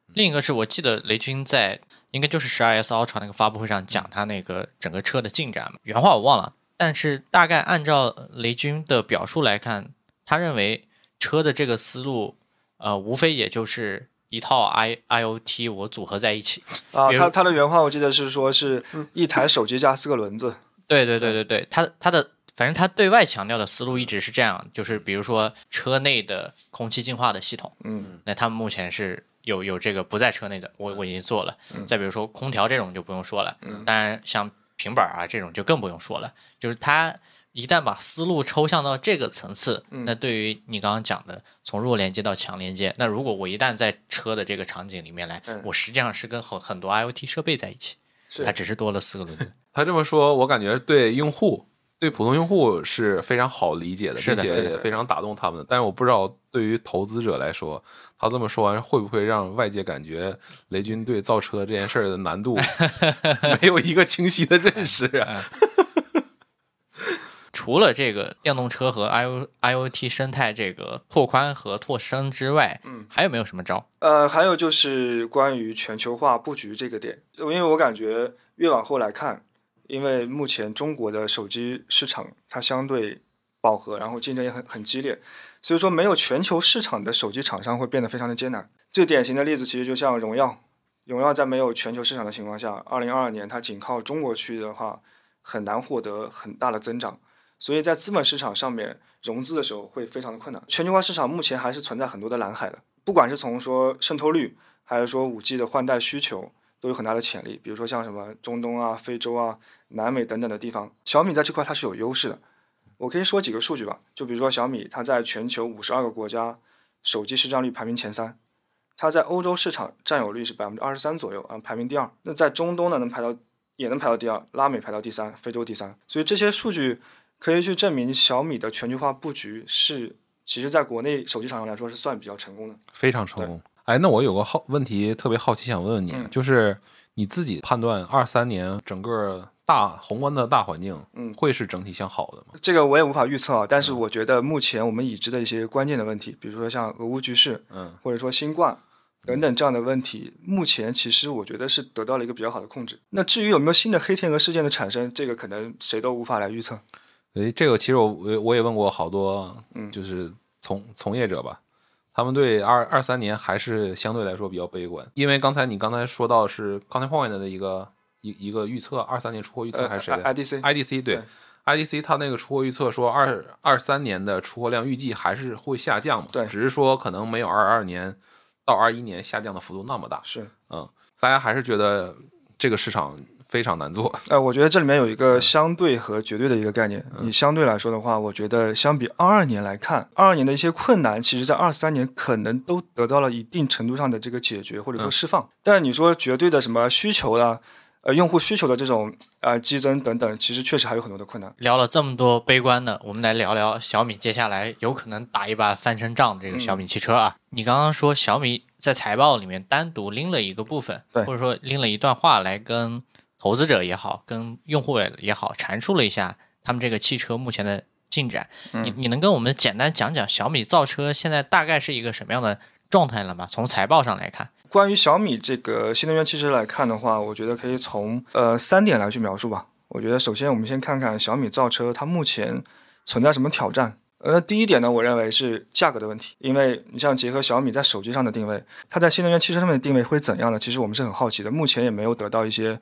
另一个是我记得雷军在应该就是十二 S Ultra 那个发布会上讲他那个整个车的进展嘛，原话我忘了，但是大概按照雷军的表述来看，他认为车的这个思路，呃，无非也就是一套 I IoT 我组合在一起 啊。他他的原话我记得是说是一台手机加四个轮子。对对对对对，他他的。反正他对外强调的思路一直是这样，就是比如说车内的空气净化的系统，嗯，那他们目前是有有这个不在车内的，我我已经做了。再比如说空调这种就不用说了，当然像平板啊这种就更不用说了。就是它一旦把思路抽象到这个层次，那对于你刚刚讲的从弱连接到强连接，那如果我一旦在车的这个场景里面来，我实际上是跟很很多 IoT 设备在一起，它只是多了四个轮子。他这么说，我感觉对用户。对普通用户是非常好理解的，并且非常打动他们的。但是我不知道对于投资者来说，他这么说完会不会让外界感觉雷军对造车这件事儿的难度 没有一个清晰的认识啊？除了这个电动车和 I O I O T 生态这个拓宽和拓深之外，嗯，还有没有什么招？呃，还有就是关于全球化布局这个点，因为我感觉越往后来看。因为目前中国的手机市场它相对饱和，然后竞争也很很激烈，所以说没有全球市场的手机厂商会变得非常的艰难。最典型的例子其实就像荣耀，荣耀在没有全球市场的情况下，二零二二年它仅靠中国区的话，很难获得很大的增长，所以在资本市场上面融资的时候会非常的困难。全球化市场目前还是存在很多的蓝海的，不管是从说渗透率，还是说五 G 的换代需求。都有很大的潜力，比如说像什么中东啊、非洲啊、南美等等的地方，小米在这块它是有优势的。我可以说几个数据吧，就比如说小米，它在全球五十二个国家手机市占率排名前三，它在欧洲市场占有率是百分之二十三左右啊，排名第二。那在中东呢，能排到也能排到第二，拉美排到第三，非洲第三。所以这些数据可以去证明小米的全球化布局是，其实在国内手机厂商来说是算比较成功的，非常成功。哎，那我有个好问题，特别好奇，想问问你，就是你自己判断二三年整个大宏观的大环境，嗯，会是整体向好的吗？这个我也无法预测啊。但是我觉得目前我们已知的一些关键的问题，比如说像俄乌局势，嗯，或者说新冠等等这样的问题，目前其实我觉得是得到了一个比较好的控制。那至于有没有新的黑天鹅事件的产生，这个可能谁都无法来预测。诶，这个其实我我我也问过好多，嗯，就是从从业者吧。他们对二二三年还是相对来说比较悲观，因为刚才你刚才说到是 Counterpoint 的一个一一个预测，二三年出货预测还是谁？IDC IDC 对 IDC 它那个出货预测说二二三年的出货量预计还是会下降嘛？对，只是说可能没有二二年到二一年下降的幅度那么大。是，嗯，大家还是觉得这个市场非常难做。呃，我觉得这里面有一个相对和绝对的一个概念。你相对来说的话，我觉得相比二二年来看，二二年的一些困难，其实在二三年可能都得到了一定程度上的这个解决或者说释放。但是你说绝对的什么需求啊？呃，用户需求的这种呃激增等等，其实确实还有很多的困难。聊了这么多悲观的，我们来聊聊小米接下来有可能打一把翻身仗的这个小米汽车啊。你刚刚说小米在财报里面单独拎了一个部分，或者说拎了一段话来跟投资者也好，跟用户也好阐述了一下他们这个汽车目前的进展。你你能跟我们简单讲讲小米造车现在大概是一个什么样的状态了吗？从财报上来看。关于小米这个新能源汽车来看的话，我觉得可以从呃三点来去描述吧。我觉得首先我们先看看小米造车它目前存在什么挑战。呃，第一点呢，我认为是价格的问题，因为你像结合小米在手机上的定位，它在新能源汽车上面的定位会怎样呢？其实我们是很好奇的，目前也没有得到一些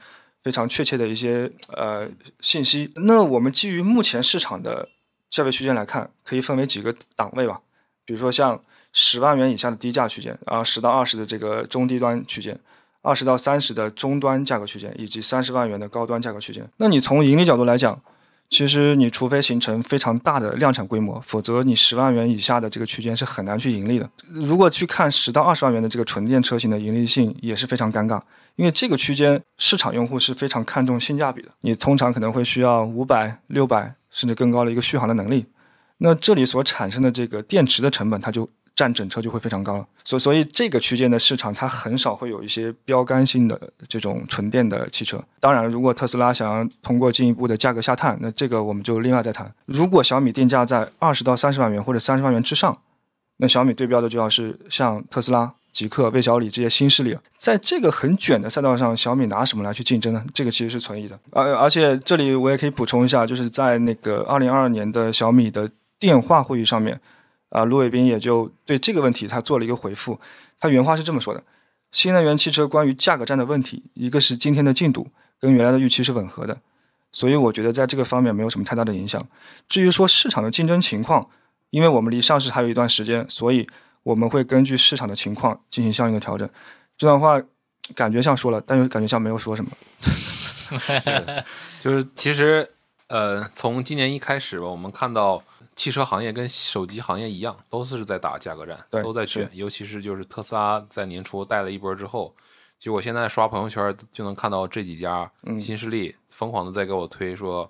非常确切的一些呃信息。那我们基于目前市场的价位区间来看，可以分为几个档位吧，比如说像。十万元以下的低价区间，然后十到二十的这个中低端区间，二十到三十的中端价格区间，以及三十万元的高端价格区间。那你从盈利角度来讲，其实你除非形成非常大的量产规模，否则你十万元以下的这个区间是很难去盈利的。如果去看十到二十万元的这个纯电车型的盈利性也是非常尴尬，因为这个区间市场用户是非常看重性价比的，你通常可能会需要五百、六百甚至更高的一个续航的能力。那这里所产生的这个电池的成本，它就占整车就会非常高了，所所以这个区间的市场它很少会有一些标杆性的这种纯电的汽车。当然，如果特斯拉想要通过进一步的价格下探，那这个我们就另外再谈。如果小米定价在二十到三十万元或者三十万元之上，那小米对标的就要是像特斯拉、极氪、魏小李这些新势力。在这个很卷的赛道上，小米拿什么来去竞争呢？这个其实是存疑的。而而且这里我也可以补充一下，就是在那个二零二二年的小米的电话会议上面。啊，卢伟斌也就对这个问题他做了一个回复，他原话是这么说的：新能源汽车关于价格战的问题，一个是今天的进度跟原来的预期是吻合的，所以我觉得在这个方面没有什么太大的影响。至于说市场的竞争情况，因为我们离上市还有一段时间，所以我们会根据市场的情况进行相应的调整。这段话感觉像说了，但又感觉像没有说什么。就是其实呃，从今年一开始吧，我们看到。汽车行业跟手机行业一样，都是在打价格战，都在卷。尤其是就是特斯拉在年初带了一波之后，就我现在刷朋友圈就能看到这几家新势力疯狂的在给我推说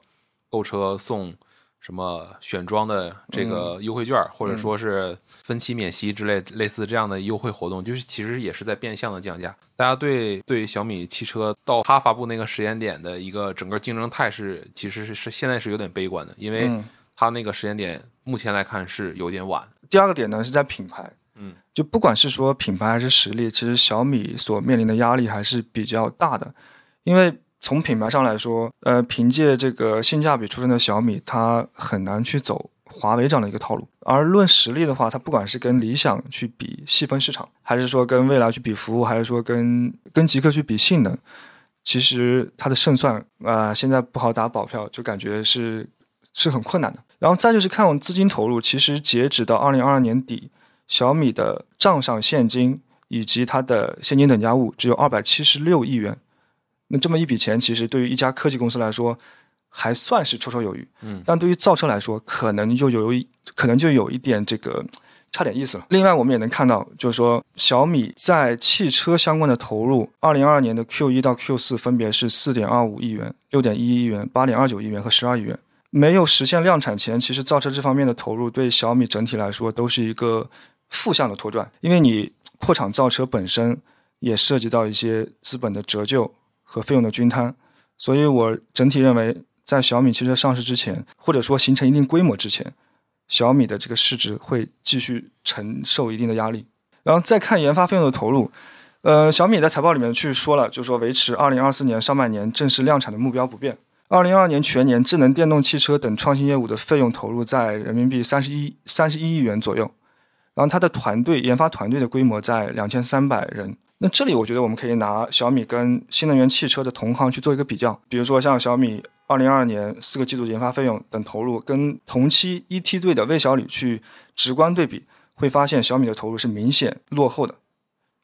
购车送什么选装的这个优惠券，或者说是分期免息之类类似这样的优惠活动，就是其实也是在变相的降价。大家对对小米汽车到它发布那个时间点的一个整个竞争态势，其实是是现在是有点悲观的，因为。它那个时间点，目前来看是有点晚。第二个点呢，是在品牌，嗯，就不管是说品牌还是实力，其实小米所面临的压力还是比较大的。因为从品牌上来说，呃，凭借这个性价比出身的小米，它很难去走华为这样的一个套路。而论实力的话，它不管是跟理想去比细分市场，还是说跟未来去比服务，还是说跟跟极客去比性能，其实它的胜算啊，现在不好打保票，就感觉是。是很困难的，然后再就是看我们资金投入，其实截止到二零二二年底，小米的账上现金以及它的现金等价物只有二百七十六亿元，那这么一笔钱，其实对于一家科技公司来说，还算是绰绰有余。嗯，但对于造车来说，可能就有一可能就有一点这个差点意思了。另外，我们也能看到，就是说小米在汽车相关的投入，二零二二年的 Q 一到 Q 四分别是四点二五亿元、六点一亿元、八点二九亿元和十二亿元。没有实现量产前，其实造车这方面的投入对小米整体来说都是一个负向的拖拽，因为你扩厂造车本身也涉及到一些资本的折旧和费用的均摊，所以我整体认为，在小米汽车上市之前，或者说形成一定规模之前，小米的这个市值会继续承受一定的压力。然后再看研发费用的投入，呃，小米在财报里面去说了，就是说维持二零二四年上半年正式量产的目标不变。二零二二年全年，智能电动汽车等创新业务的费用投入在人民币三十一三十一亿元左右，然后它的团队研发团队的规模在两千三百人。那这里我觉得我们可以拿小米跟新能源汽车的同行去做一个比较，比如说像小米二零二二年四个季度研发费用等投入，跟同期一梯队的魏小李去直观对比，会发现小米的投入是明显落后的。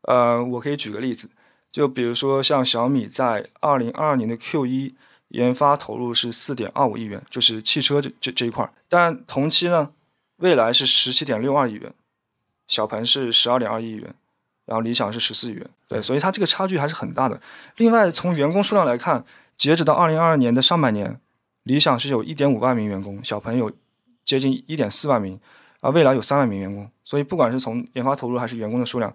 呃，我可以举个例子。就比如说像小米在二零二二年的 Q 一研发投入是四点二五亿元，就是汽车这这这一块儿，但同期呢，蔚来是十七点六二亿元，小鹏是十二点二亿元，然后理想是十四亿元，对，所以它这个差距还是很大的。另外，从员工数量来看，截止到二零二二年的上半年，理想是有一点五万名员工，小鹏有接近一点四万名，而蔚来有三万名员工，所以不管是从研发投入还是员工的数量，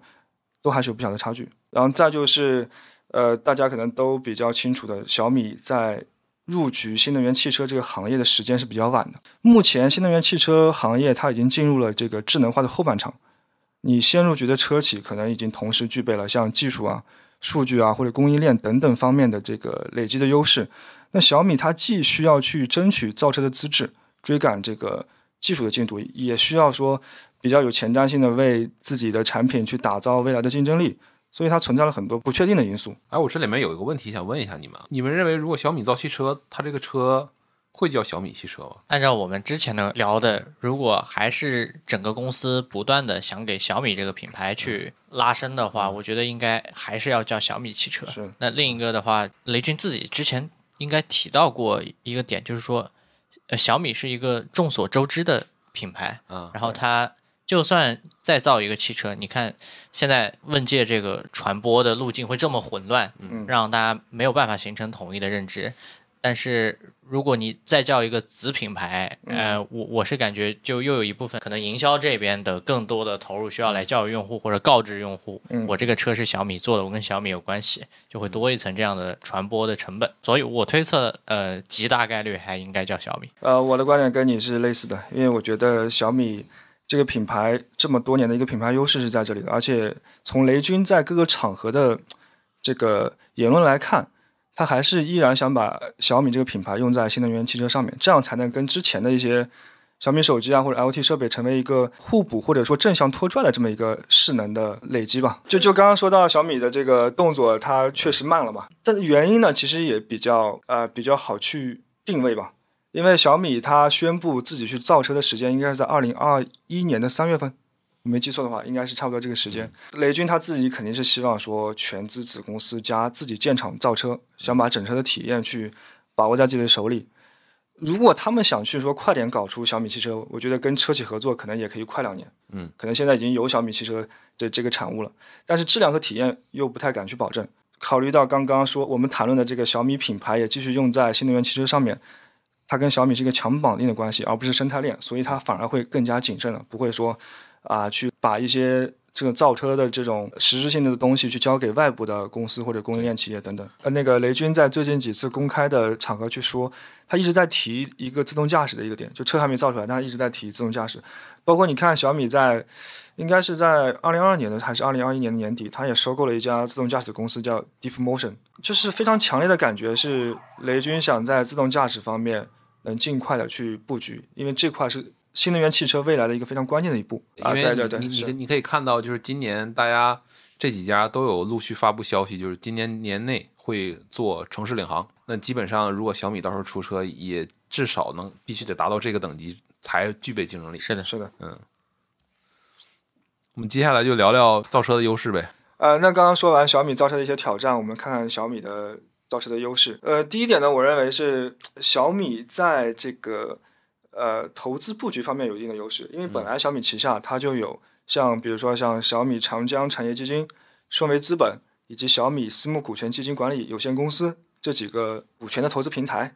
都还是有不小的差距。然后再就是，呃，大家可能都比较清楚的，小米在入局新能源汽车这个行业的时间是比较晚的。目前新能源汽车行业它已经进入了这个智能化的后半场，你先入局的车企可能已经同时具备了像技术啊、数据啊或者供应链等等方面的这个累积的优势。那小米它既需要去争取造车的资质，追赶这个技术的进度，也需要说比较有前瞻性的为自己的产品去打造未来的竞争力。所以它存在了很多不确定的因素。哎，我这里面有一个问题想问一下你们，你们认为如果小米造汽车，它这个车会叫小米汽车吗？按照我们之前的聊的，如果还是整个公司不断的想给小米这个品牌去拉伸的话，我觉得应该还是要叫小米汽车。是那另一个的话，雷军自己之前应该提到过一个点，就是说，呃，小米是一个众所周知的品牌，嗯，然后它就算再造一个汽车，你看现在问界这个传播的路径会这么混乱，嗯让大家没有办法形成统一的认知。但是如果你再叫一个子品牌，呃，我我是感觉就又有一部分可能营销这边的更多的投入需要来教育用户或者告知用户，嗯我这个车是小米做的，我跟小米有关系，就会多一层这样的传播的成本。所以我推测，呃，极大概率还应该叫小米。呃，我的观点跟你是类似的，因为我觉得小米这个品牌这么多年的一个品牌优势是在这里的，而且从雷军在各个场合的这个言论来看，他还是依然想把小米这个品牌用在新能源汽车上面，这样才能跟之前的一些小米手机啊或者 IoT 设备成为一个互补或者说正向拖拽的这么一个势能的累积吧。就就刚刚说到小米的这个动作，它确实慢了嘛，但原因呢，其实也比较呃比较好去定位吧。因为小米它宣布自己去造车的时间应该是在二零二一年的三月份，我没记错的话，应该是差不多这个时间。雷军他自己肯定是希望说全资子公司加自己建厂造车，想把整车的体验去把握在自己的手里。如果他们想去说快点搞出小米汽车，我觉得跟车企合作可能也可以快两年。嗯，可能现在已经有小米汽车的这个产物了，但是质量和体验又不太敢去保证。考虑到刚刚说我们谈论的这个小米品牌也继续用在新能源汽车上面，它跟小米是一个强绑定的关系，而不是生态链，所以它反而会更加谨慎了，不会说啊去把一些这个造车的这种实质性的东西去交给外部的公司或者供应链企业等等。呃，那个雷军在最近几次公开的场合去说，他一直在提一个自动驾驶的一个点，就车还没造出来，但他一直在提自动驾驶。包括你看小米在，应该是在二零二二年的还是二零二一年的年底，他也收购了一家自动驾驶的公司叫 Deep Motion，就是非常强烈的感觉是雷军想在自动驾驶方面能尽快的去布局，因为这块是新能源汽车未来的一个非常关键的一步啊！因为对对对，是你你你可以看到，就是今年大家这几家都有陆续发布消息，就是今年年内会做城市领航。那基本上，如果小米到时候出车，也至少能必须得达到这个等级，才具备竞争力。是的，是的。我们接下来就聊聊造车的优势呗。呃，那刚刚说完小米造车的一些挑战，我们看看小米的造车的优势。呃，第一点呢，我认为是小米在这个呃投资布局方面有一定的优势，因为本来小米旗下它就有像比如说像小米长江产业基金、顺为资本以及小米私募股权基金管理有限公司这几个股权的投资平台。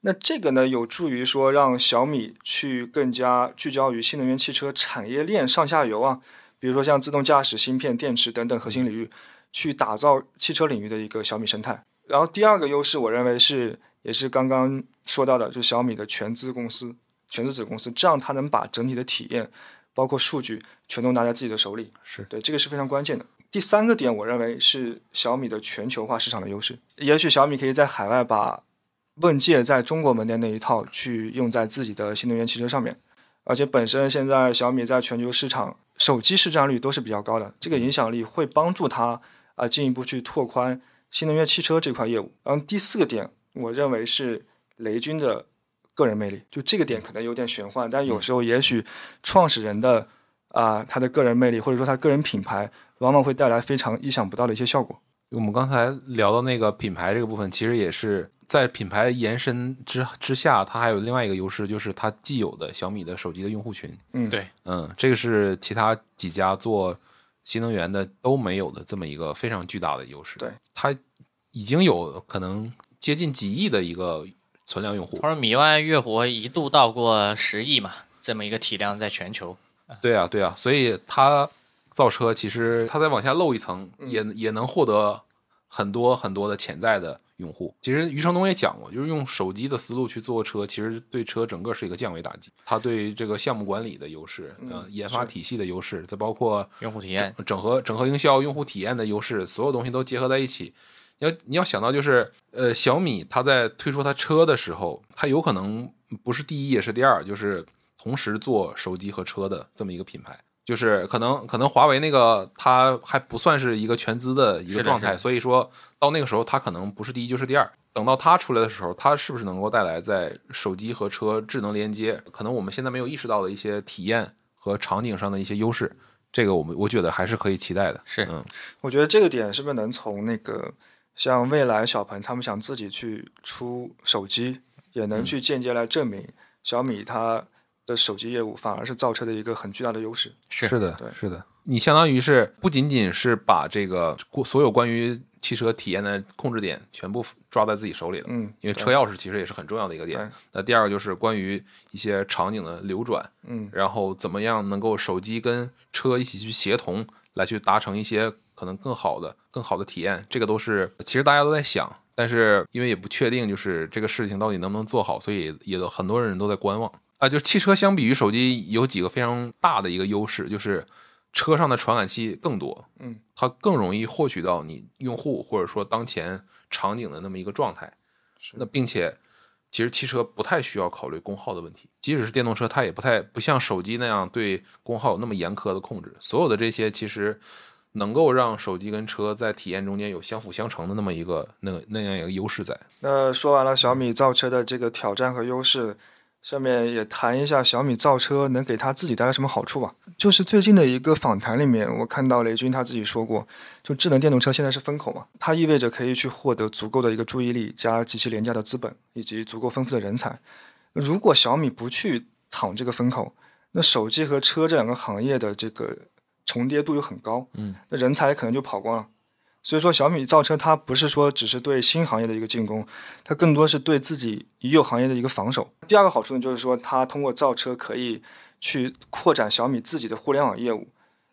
那这个呢，有助于说让小米去更加聚焦于新能源汽车产业链上下游啊，比如说像自动驾驶、芯片、电池等等核心领域，去打造汽车领域的一个小米生态。然后第二个优势，我认为是也是刚刚说到的，就是小米的全资公司、全资子公司，这样它能把整体的体验，包括数据，全都拿在自己的手里。是对，这个是非常关键的。第三个点，我认为是小米的全球化市场的优势。也许小米可以在海外把问界在中国门店那一套去用在自己的新能源汽车上面，而且本身现在小米在全球市场手机市占率都是比较高的，这个影响力会帮助它啊、进一步去拓宽新能源汽车这块业务。然后第四个点，我认为是雷军的个人魅力，就这个点可能有点玄幻，但有时候也许创始人的啊、他的个人魅力或者说他个人品牌，往往会带来非常意想不到的一些效果。我们刚才聊到那个品牌这个部分，其实也是在品牌延伸之之下，它还有另外一个优势，就是它既有的小米的手机的用户群。嗯，对，嗯，这个是其他几家做新能源的都没有的这么一个非常巨大的优势。对，它已经有可能接近几亿的一个存量用户。他说米万月活一度到过十亿嘛，这么一个体量在全球。对啊，对啊，所以它造车其实它再往下漏一层，也也能获得很多很多的潜在的用户。其实余承东也讲过，就是用手机的思路去做车，其实对车整个是一个降维打击。它对这个项目管理的优势，呃，研发体系的优势，再包括用户体验，整合整合营销、用户体验的优势，所有东西都结合在一起。你要你要想到就是，呃，小米它在推出它车的时候，它有可能不是第一也是第二，就是同时做手机和车的这么一个品牌。就是可能可能华为那个它还不算是一个全资的一个状态，所以说到那个时候它可能不是第一就是第二。等到它出来的时候，它是不是能够带来在手机和车智能连接，可能我们现在没有意识到的一些体验和场景上的一些优势，这个我们我觉得还是可以期待的。是嗯，我觉得这个点是不是能从那个像未来、小鹏他们想自己去出手机，也能去间接来证明小米它的手机业务反而是造车的一个很巨大的优势。是是的对，是的，你相当于是不仅仅是把这个所有关于汽车体验的控制点全部抓在自己手里了，嗯，因为车钥匙其实也是很重要的一个点。那第二个就是关于一些场景的流转，嗯然后怎么样能够手机跟车一起去协同，来去达成一些可能更好的、更好的体验，这个都是其实大家都在想，但是因为也不确定，就是这个事情到底能不能做好，所以也都很多人都在观望啊。就汽车相比于手机有几个非常大的一个优势，就是车上的传感器更多，嗯，它更容易获取到你用户或者说当前场景的那么一个状态。是那并且，其实汽车不太需要考虑功耗的问题，即使是电动车，它也不太不像手机那样对功耗有那么严苛的控制。所有的这些其实能够让手机跟车在体验中间有相辅相成的那么一个那那样一个优势在。那说完了小米造车的这个挑战和优势，下面也谈一下小米造车能给他自己带来什么好处吧。就是最近的一个访谈里面，我看到雷军他自己说过，就智能电动车现在是风口嘛，它意味着可以去获得足够的一个注意力加极其廉价的资本以及足够丰富的人才。如果小米不去躺这个风口，那手机和车这两个行业的这个重叠度又很高，嗯，那人才可能就跑光了。所以说，小米造车它不是说只是对新行业的一个进攻，它更多是对自己已有行业的一个防守。第二个好处呢，就是说它通过造车可以去扩展小米自己的互联网业务。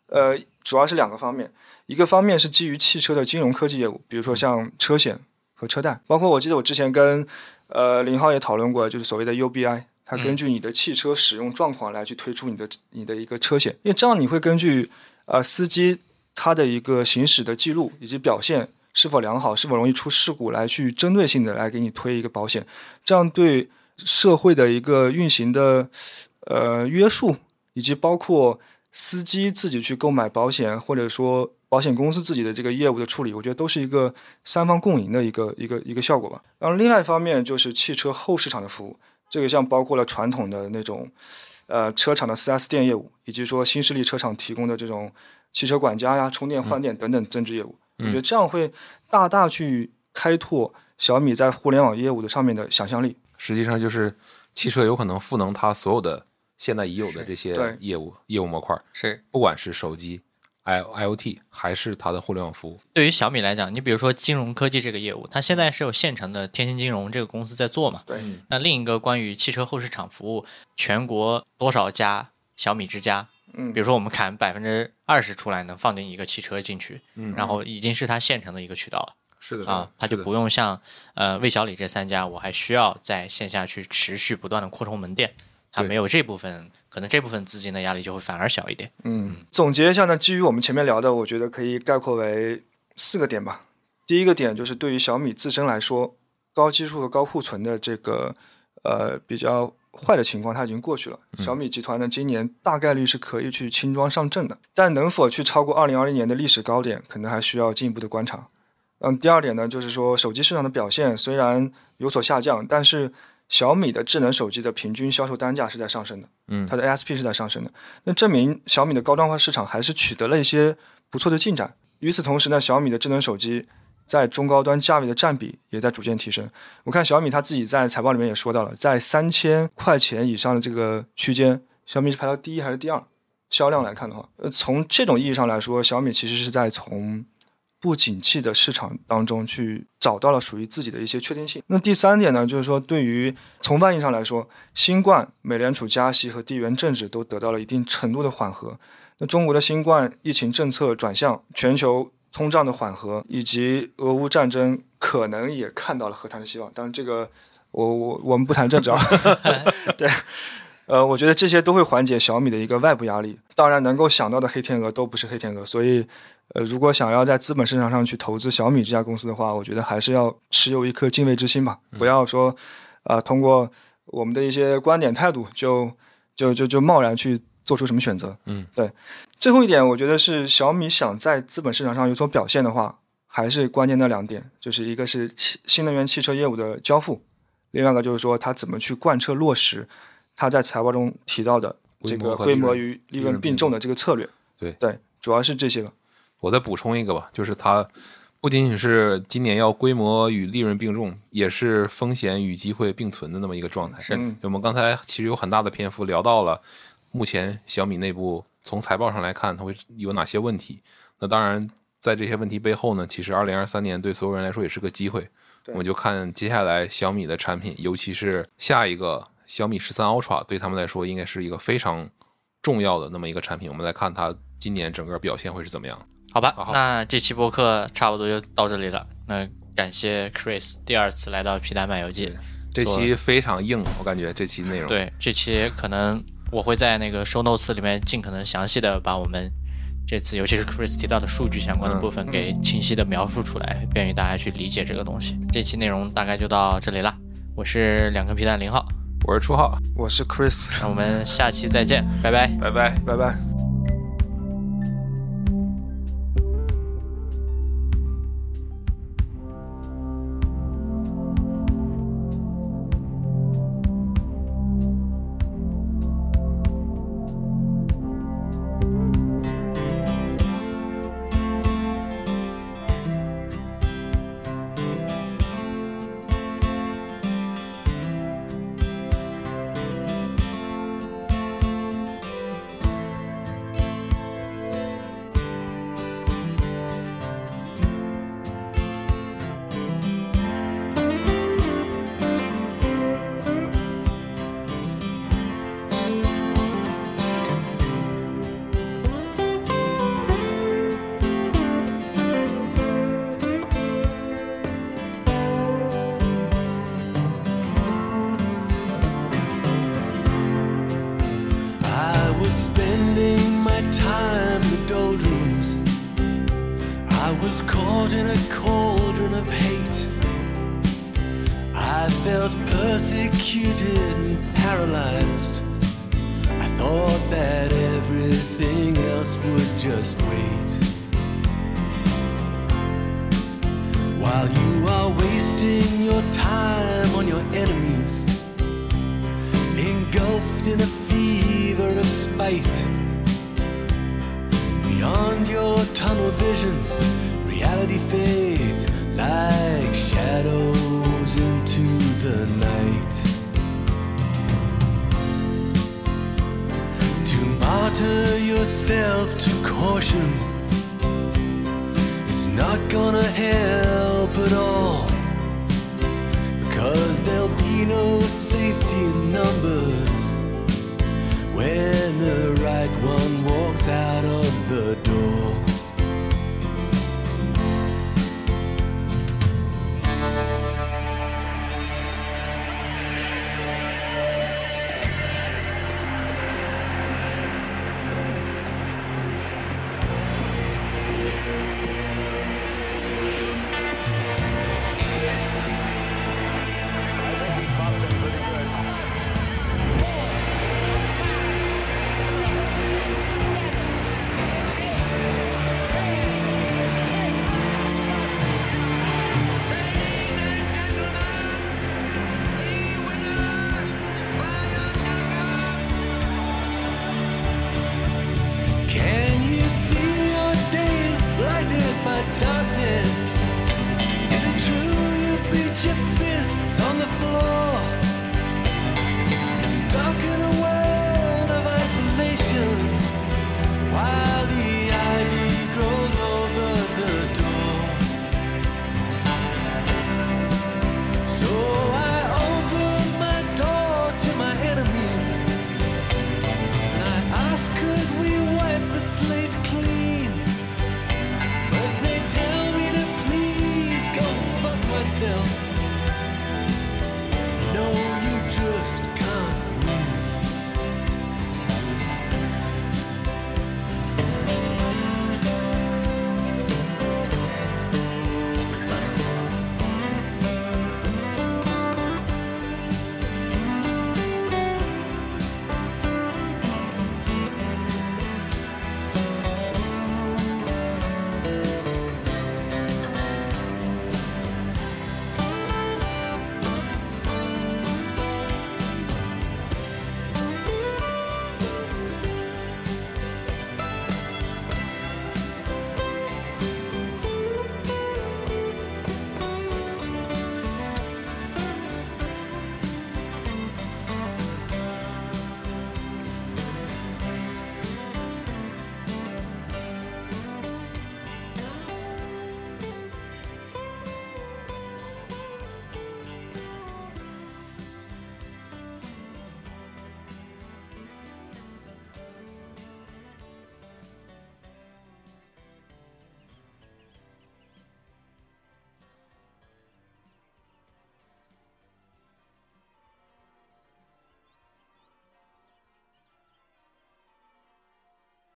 呃，主要是两个方面，一个方面是基于汽车的金融科技业务，比如说像车险和车贷，包括我记得我之前跟呃林浩也讨论过，就是所谓的 UBI，它根据你的汽车使用状况来去推出你的你的一个车险，因为这样你会根据呃司机它的一个行驶的记录以及表现是否良好，是否容易出事故，来去针对性的来给你推一个保险，这样对社会的一个运行的呃约束，以及包括司机自己去购买保险，或者说保险公司自己的这个业务的处理，我觉得都是一个三方共赢的一个一个一个效果吧。然后另外一方面就是汽车后市场的服务，这个像包括了传统的那种呃车厂的 4S 店业务，以及说新势力车厂提供的这种汽车管家呀、充电换电等等增值业务。我觉得这样会大大去开拓小米在互联网业务的上面的想象力。实际上就是汽车有可能赋能它所有的现在已有的这些业务业务模块，是不管是手机、I IoT 还是它的互联网服务。对于小米来讲，你比如说金融科技这个业务，它现在是有现成的天星金融这个公司在做嘛？对，那另一个关于汽车后市场服务，全国多少家小米之家？嗯比如说我们砍百分之二十出来，能放进一个汽车进去，嗯然后已经是它现成的一个渠道了是的啊，它就不用像呃魏小李这三家，我还需要在线下去持续不断的扩充门店，它没有这部分，可能这部分资金的压力就会反而小一点。嗯，总结一下呢，基于我们前面聊的，我觉得可以概括为四个点吧。第一个点就是对于小米自身来说，高基数和高库存的这个呃比较坏的情况它已经过去了。小米集团呢，今年大概率是可以去轻装上阵的，但能否去超过二零二零年的历史高点，可能还需要进一步的观察。嗯，第二点呢，就是说手机市场的表现虽然有所下降，但是小米的智能手机的平均销售单价是在上升的，嗯它的 ASP 是在上升的，那证明小米的高端化市场还是取得了一些不错的进展。与此同时呢，小米的智能手机在中高端价位的占比也在逐渐提升。我看小米它自己在财报里面也说到了，在三千块钱以上的这个区间，小米是排到第一还是第二？销量来看的话，呃，从这种意义上来说，小米其实是在从不景气的市场当中去找到了属于自己的一些确定性。那第三点呢，就是说对于从泛意义上来说，新冠、美联储加息和地缘政治都得到了一定程度的缓和。那中国的新冠疫情政策转向，全球通胀的缓和，以及俄乌战争可能也看到了和谈的希望。当然，这个我我我们不谈政治啊，对。呃，我觉得这些都会缓解小米的一个外部压力。当然，能够想到的黑天鹅都不是黑天鹅，所以，呃，如果想要在资本市场上去投资小米这家公司的话，我觉得还是要持有一颗敬畏之心吧，不要说，啊，通过我们的一些观点态度就就就就贸然去做出什么选择。嗯，对。最后一点，我觉得是小米想在资本市场上有所表现的话，还是关键的两点，就是一个是汽新能源汽车业务的交付，另外一个就是说它怎么去贯彻落实。它在财报中提到的这个规模与利润并重的这个策略，对对，主要是这些吧。我再补充一个吧，就是它不仅仅是今年要规模与利润并重，也是风险与机会并存的那么一个状态。是，我们刚才其实有很大的篇幅聊到了目前小米内部从财报上来看，它会有哪些问题。那当然，在这些问题背后呢，其实二零二三年对所有人来说也是个机会。我们就看接下来小米的产品，尤其是下一个。小米十三 Ultra 对他们来说应该是一个非常重要的那么一个产品，我们来看它今年整个表现会是怎么样？好吧，那这期播客差不多就到这里了。那感谢 Chris 第二次来到皮蛋漫游记，这期非常硬，我感觉这期内容。对，这期可能我会在那个 show notes 里面尽可能详细的把我们这次尤其是 Chris 提到的数据相关的部分给清晰的描述出来，便于大家去理解这个东西。这期内容大概就到这里了，我是两颗皮蛋零号。我是初号，我是 Chris，那我们下期再见，拜拜，拜拜，拜拜。